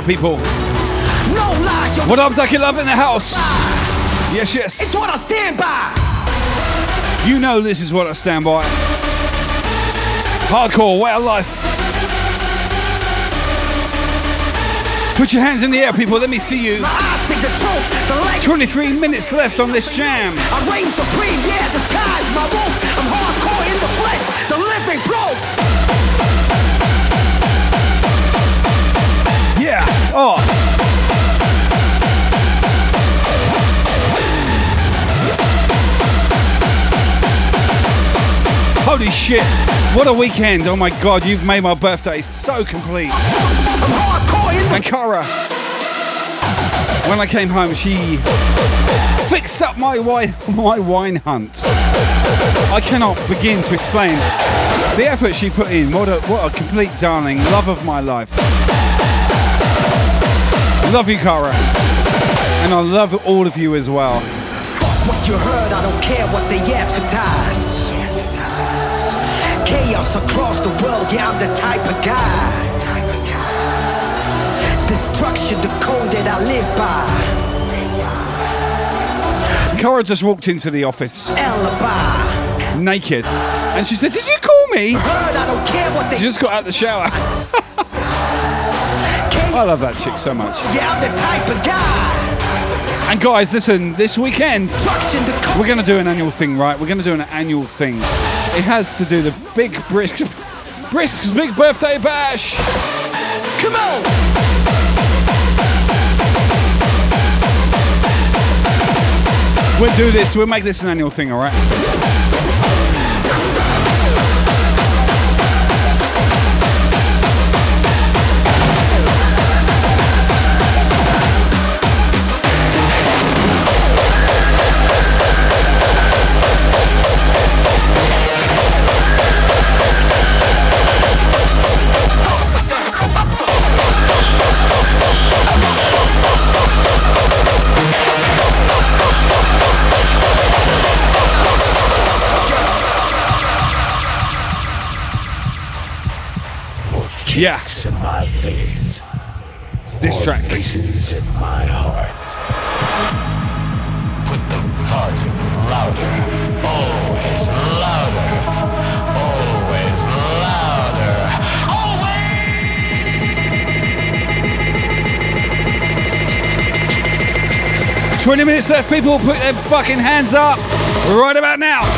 Yeah, people. No lies. What up, Ducky Love in the house? Yes, yes. It's what I stand by. You know this is what I stand by. Hardcore, way of life. Put your hands in the air, people. Let me see you. My eyes speak the truth. The 23 minutes left on this jam. I reign supreme, yeah, the sky's my roof. I'm hardcore in the flesh, the living proof. Yeah. Oh. Holy shit. What a weekend. Oh my god, you've made my birthday so complete. And Cara, when I came home, she fixed up my wine, my wine hunt. I cannot begin to explain the effort she put in. What a, what a complete darling. Love of my life. Love you, Cara. And I love all of you as well. Fuck what you heard, I don't care what they advertise. Chaos across the world, yeah, I'm the type of guy. Destruction, the code that I live by. Cara just walked into the office Alibi. naked and she said, Did you call me? Heard, I don't care what they She just got out the shower. <laughs> I love that chick so much. Yeah, I'm the type of guy. And guys, listen, this weekend Destruction, the code. we're going to do an annual thing, right? We're going to do an annual thing. It has to do the big Brisk, Brisk's big birthday bash. Come on. We'll do this. We'll make this an annual thing, all right? Yeah. In my veins. This track. In my heart. Put the volume louder. Always louder. Always louder. Always. 20 minutes left, people. Put their fucking hands up right about now.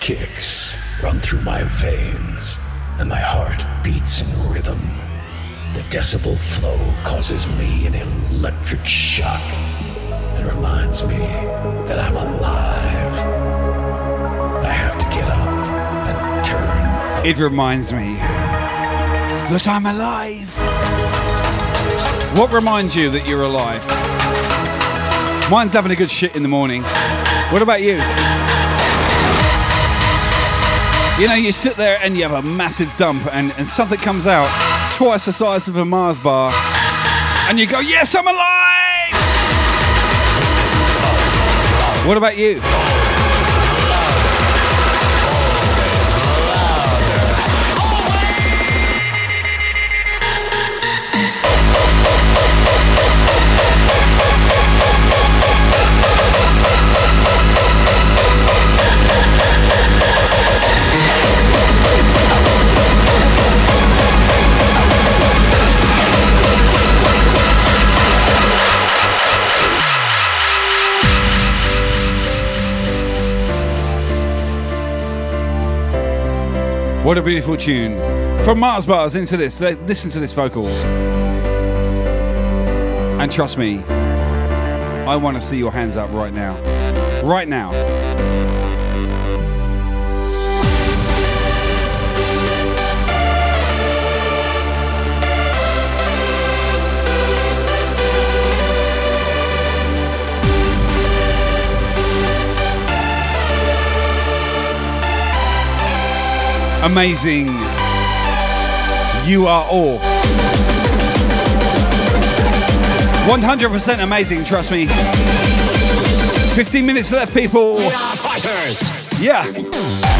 Kicks run through my veins, and my heart beats in rhythm. The decibel flow causes me an electric. It reminds me that I'm alive. What reminds you that you're alive? Mine's having a good shit in the morning. What about you? You know, you sit there and you have a massive dump, and, and something comes out twice the size of a Mars bar, and you go, Yes, I'm alive! What about you? What a beautiful tune. From Mars Bars into this. Listen to this vocal. And trust me, I want to see your hands up right now. Right now. Amazing. You are all. 100% amazing, trust me. 15 minutes left, people. We are fighters. Yeah.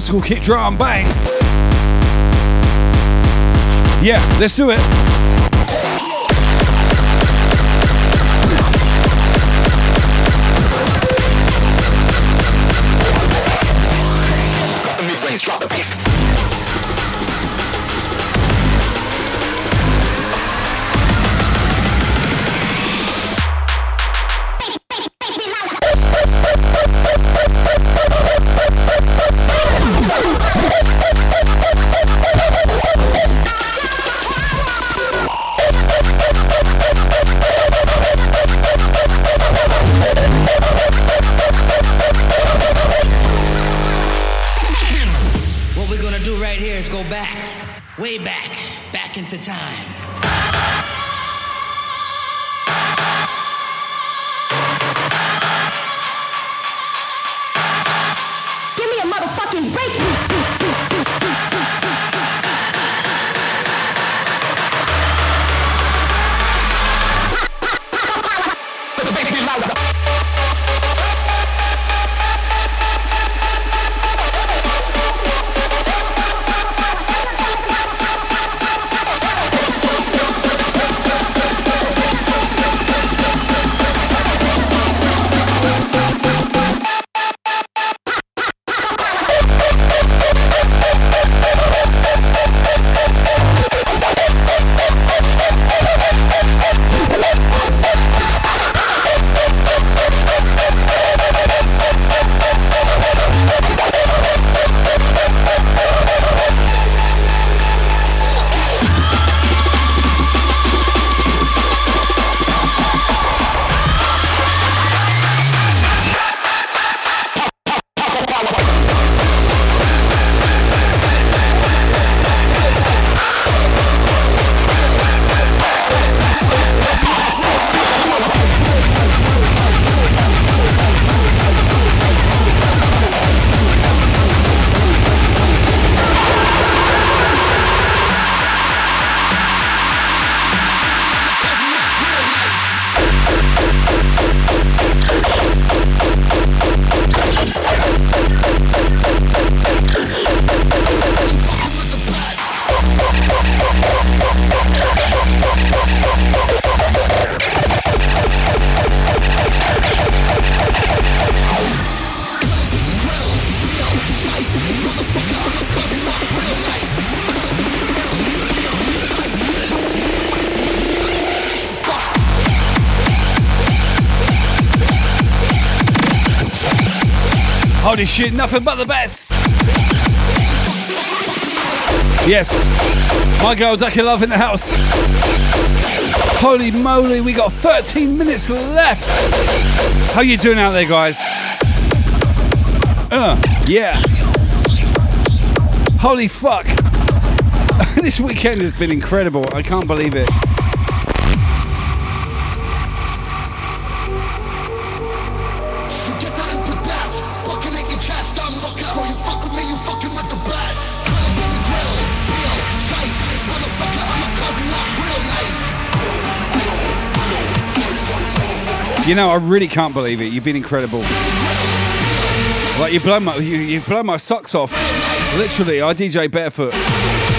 Old school kick drum, bang. Yeah, let's do it. Holy shit, nothing but the best. Yes, my girl Ducky Love in the house. Holy moly, we got 13 minutes left. How you doing out there, guys? Uh, yeah. Holy fuck. <laughs> this weekend has been incredible. I can't believe it. You know, I really can't believe it. You've been incredible. Like you blow my you, you've blown my socks off. Literally, I DJ barefoot.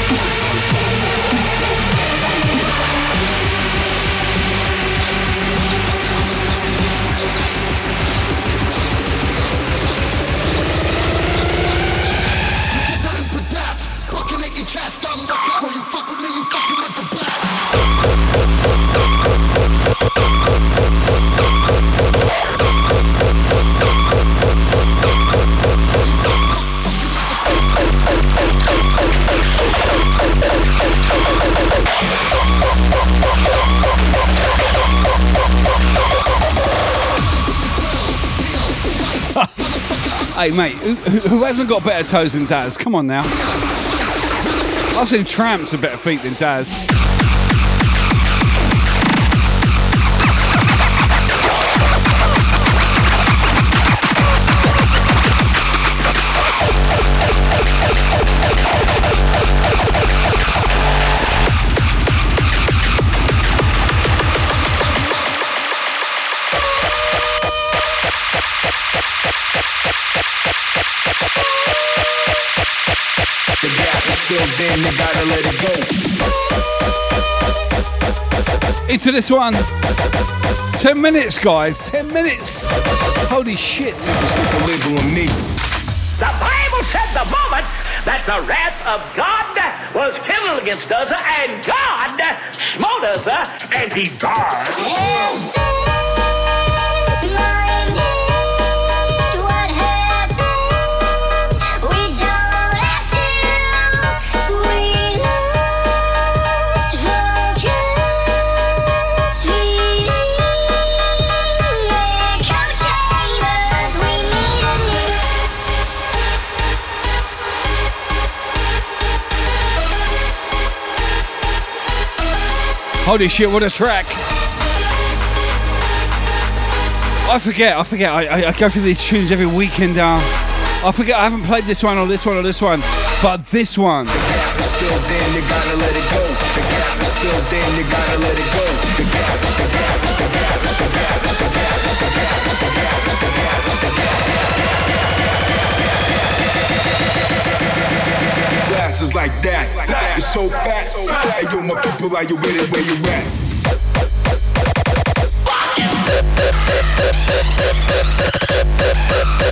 Hey, mate, who, who hasn't got better toes than Daz? Come on now. I've seen tramps with better feet than Daz. In, you gotta let it go. Into this one. 10 minutes, guys. 10 minutes. Holy shit. The Bible said the moment that the wrath of God was kindled against us, and God smote us, uh, and he died. Holy shit, what a track. I forget, I forget. I, I, I go through these tunes every weekend now. I forget I haven't played this one or this one or this one, but this one. The gap. Like that, you're so fat. Hey yo, my people, are you with it? Where you at? I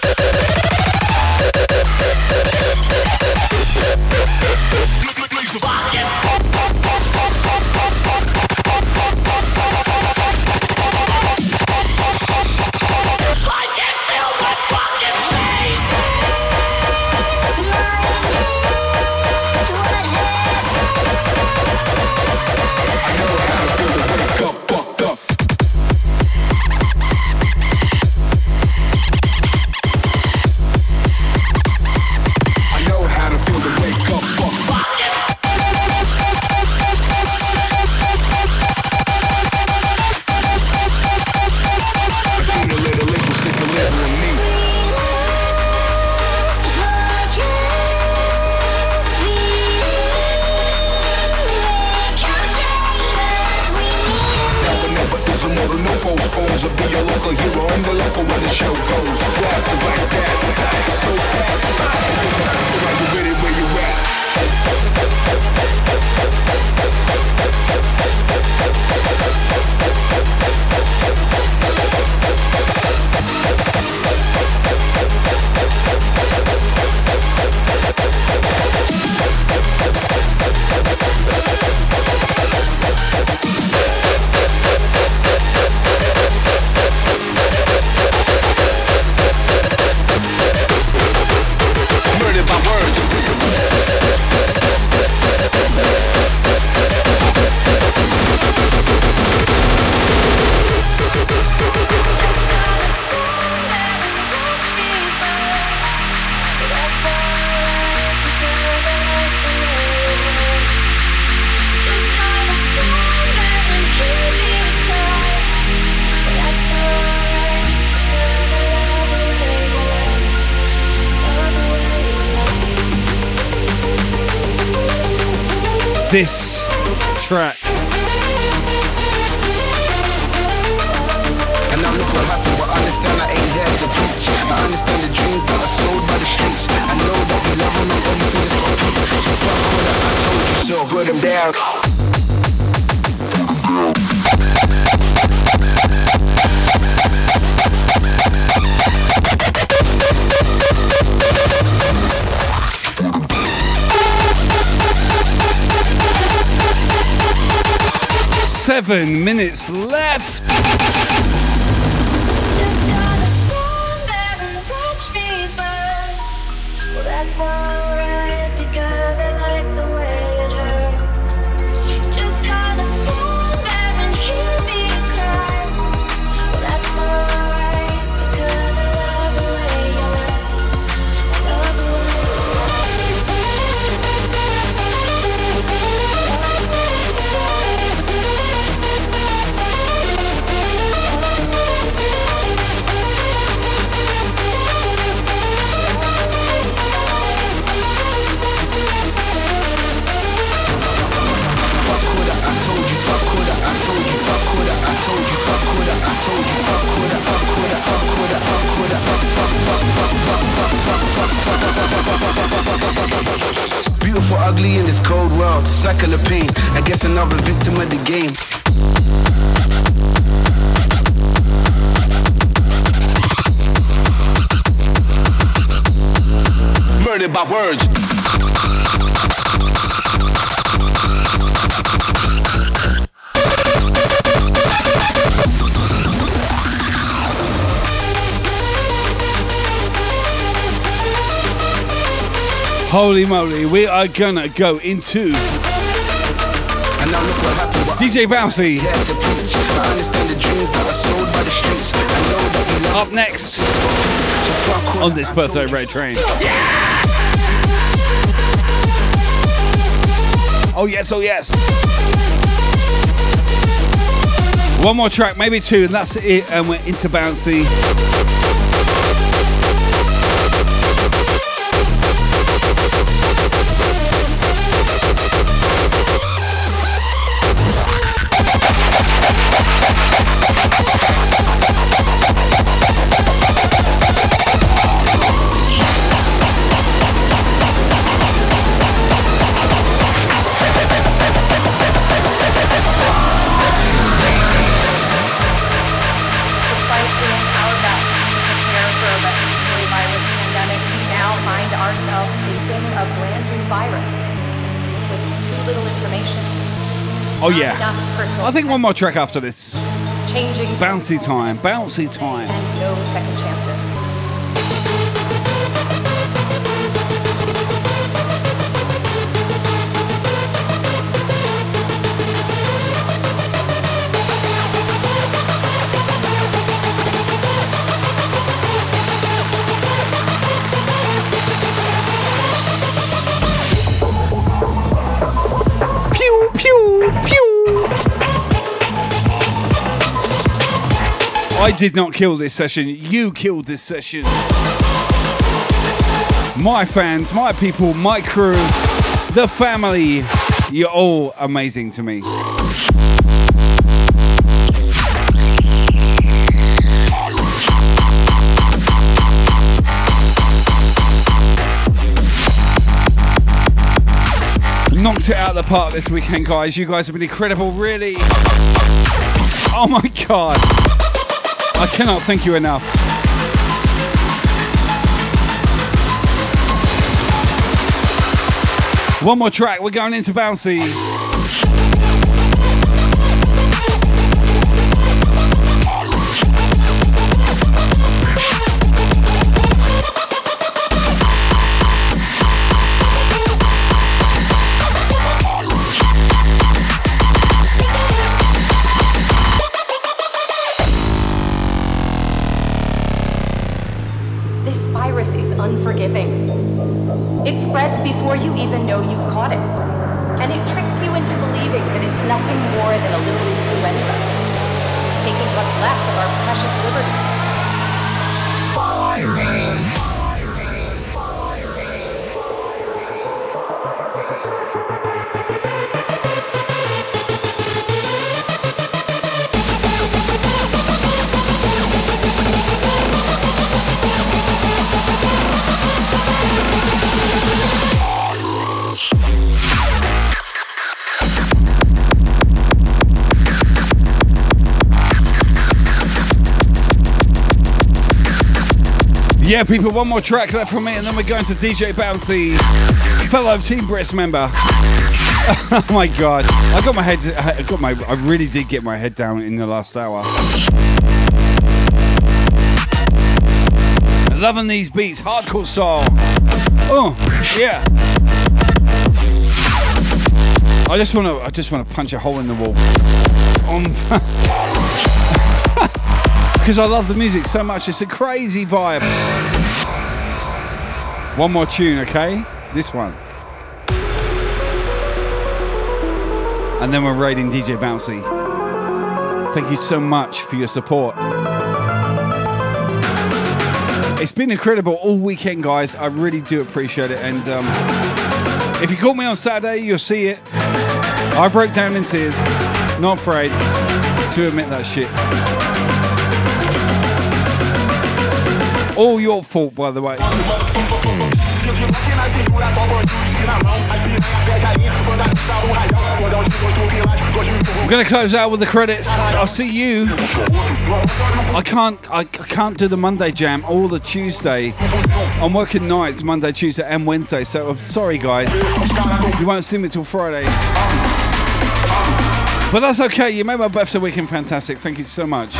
minutes. Holy moly, we are gonna go into And now look what happened, DJ Bouncy. I had to preach. I understand the dreams that are sold by the streets. I know that we love Up next So fuck all on this Birthday Raid Train. Oh yes, oh yes. One more track, maybe two, and that's it, and we're into Bouncy. Oh yeah. I think one more track after this. changing Bouncy time, bouncy time. and no second chances. I did not kill this session. You killed this session. My fans, my people, my crew, the family, you're all amazing to me. Knocked it out of the park this weekend, guys. You guys have been incredible, really. Oh my god. I cannot thank you enough. One more track, we're going into Bouncy. People, one more track left from me, and then we're going to DJ Bouncy, fellow Team Breast member. <laughs> oh my god, I got my head. I got my. I really did get my head down in the last hour. Loving these beats, hardcore soul. Oh yeah. I just want to. I just want to punch a hole in the wall. Um, <laughs> because I love the music so much. It's a crazy vibe. One more tune, okay? This one. And then we're raiding DJ Bouncy. Thank you so much for your support. It's been incredible all weekend, guys. I really do appreciate it. And um, if you call me on Saturday, you'll see it. I broke down in tears. Not afraid to admit that shit. All your fault, by the way. We're gonna close out with the credits. I'll see you. I can't. I, can't do the Monday jam or the Tuesday. I'm working nights, Monday, Tuesday, and Wednesday. So I'm sorry, guys. You won't see me till Friday. But that's okay. You made my birthday weekend fantastic. Thank you so much.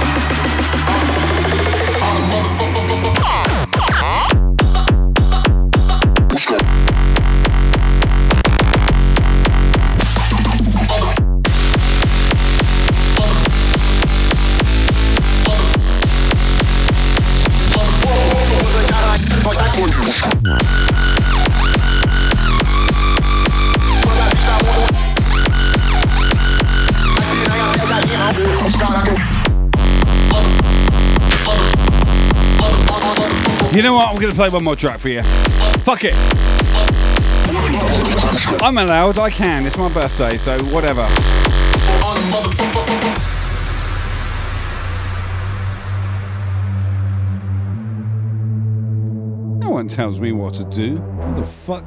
You know what? I'm gonna play one more track for you. Fuck it. I'm allowed. I can. It's my birthday, so whatever. No one tells me what to do. What the fuck?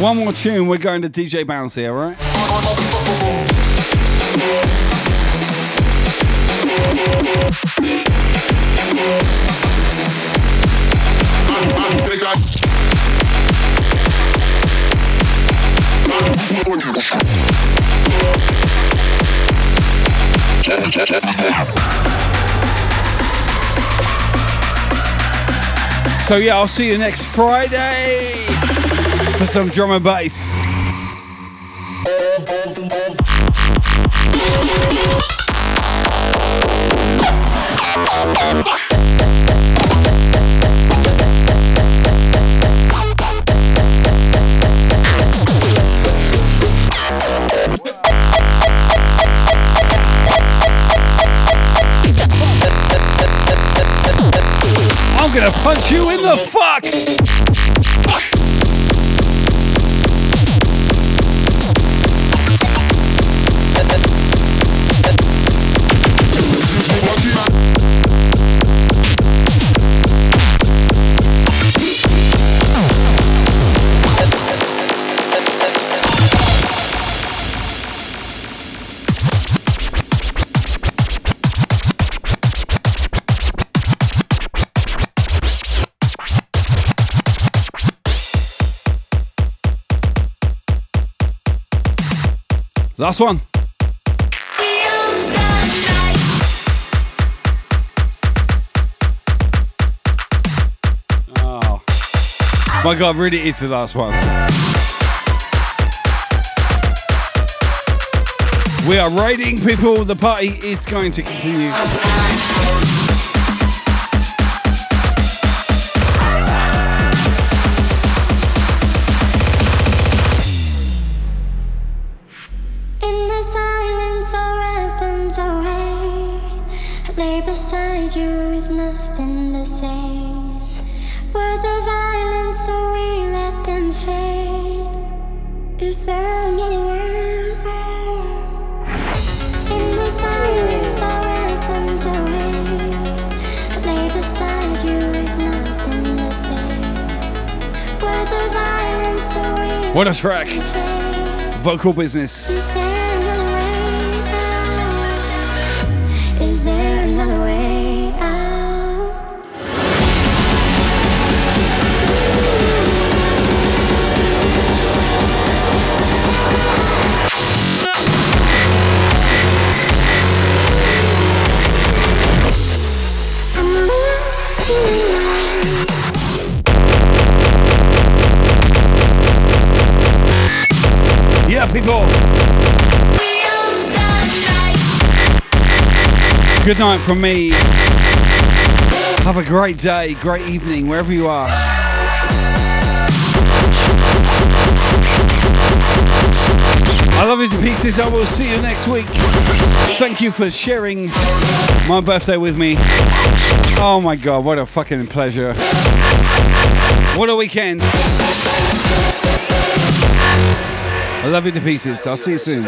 One more tune, we're going to DJ Bouncy, alright? So yeah, I'll see you next Friday for some drum and bass. I'm gonna punch you in the fuck! Last one. Oh. My god, really is the last one. We are raiding people. The party is going to continue. What a track. Vocal business. Good night from me. Have a great day, great evening, wherever you are. I love you to pieces. I will see you next week. Thank you for sharing my birthday with me. Oh my god, what a fucking pleasure. What a weekend. I love you to pieces. I'll see you soon.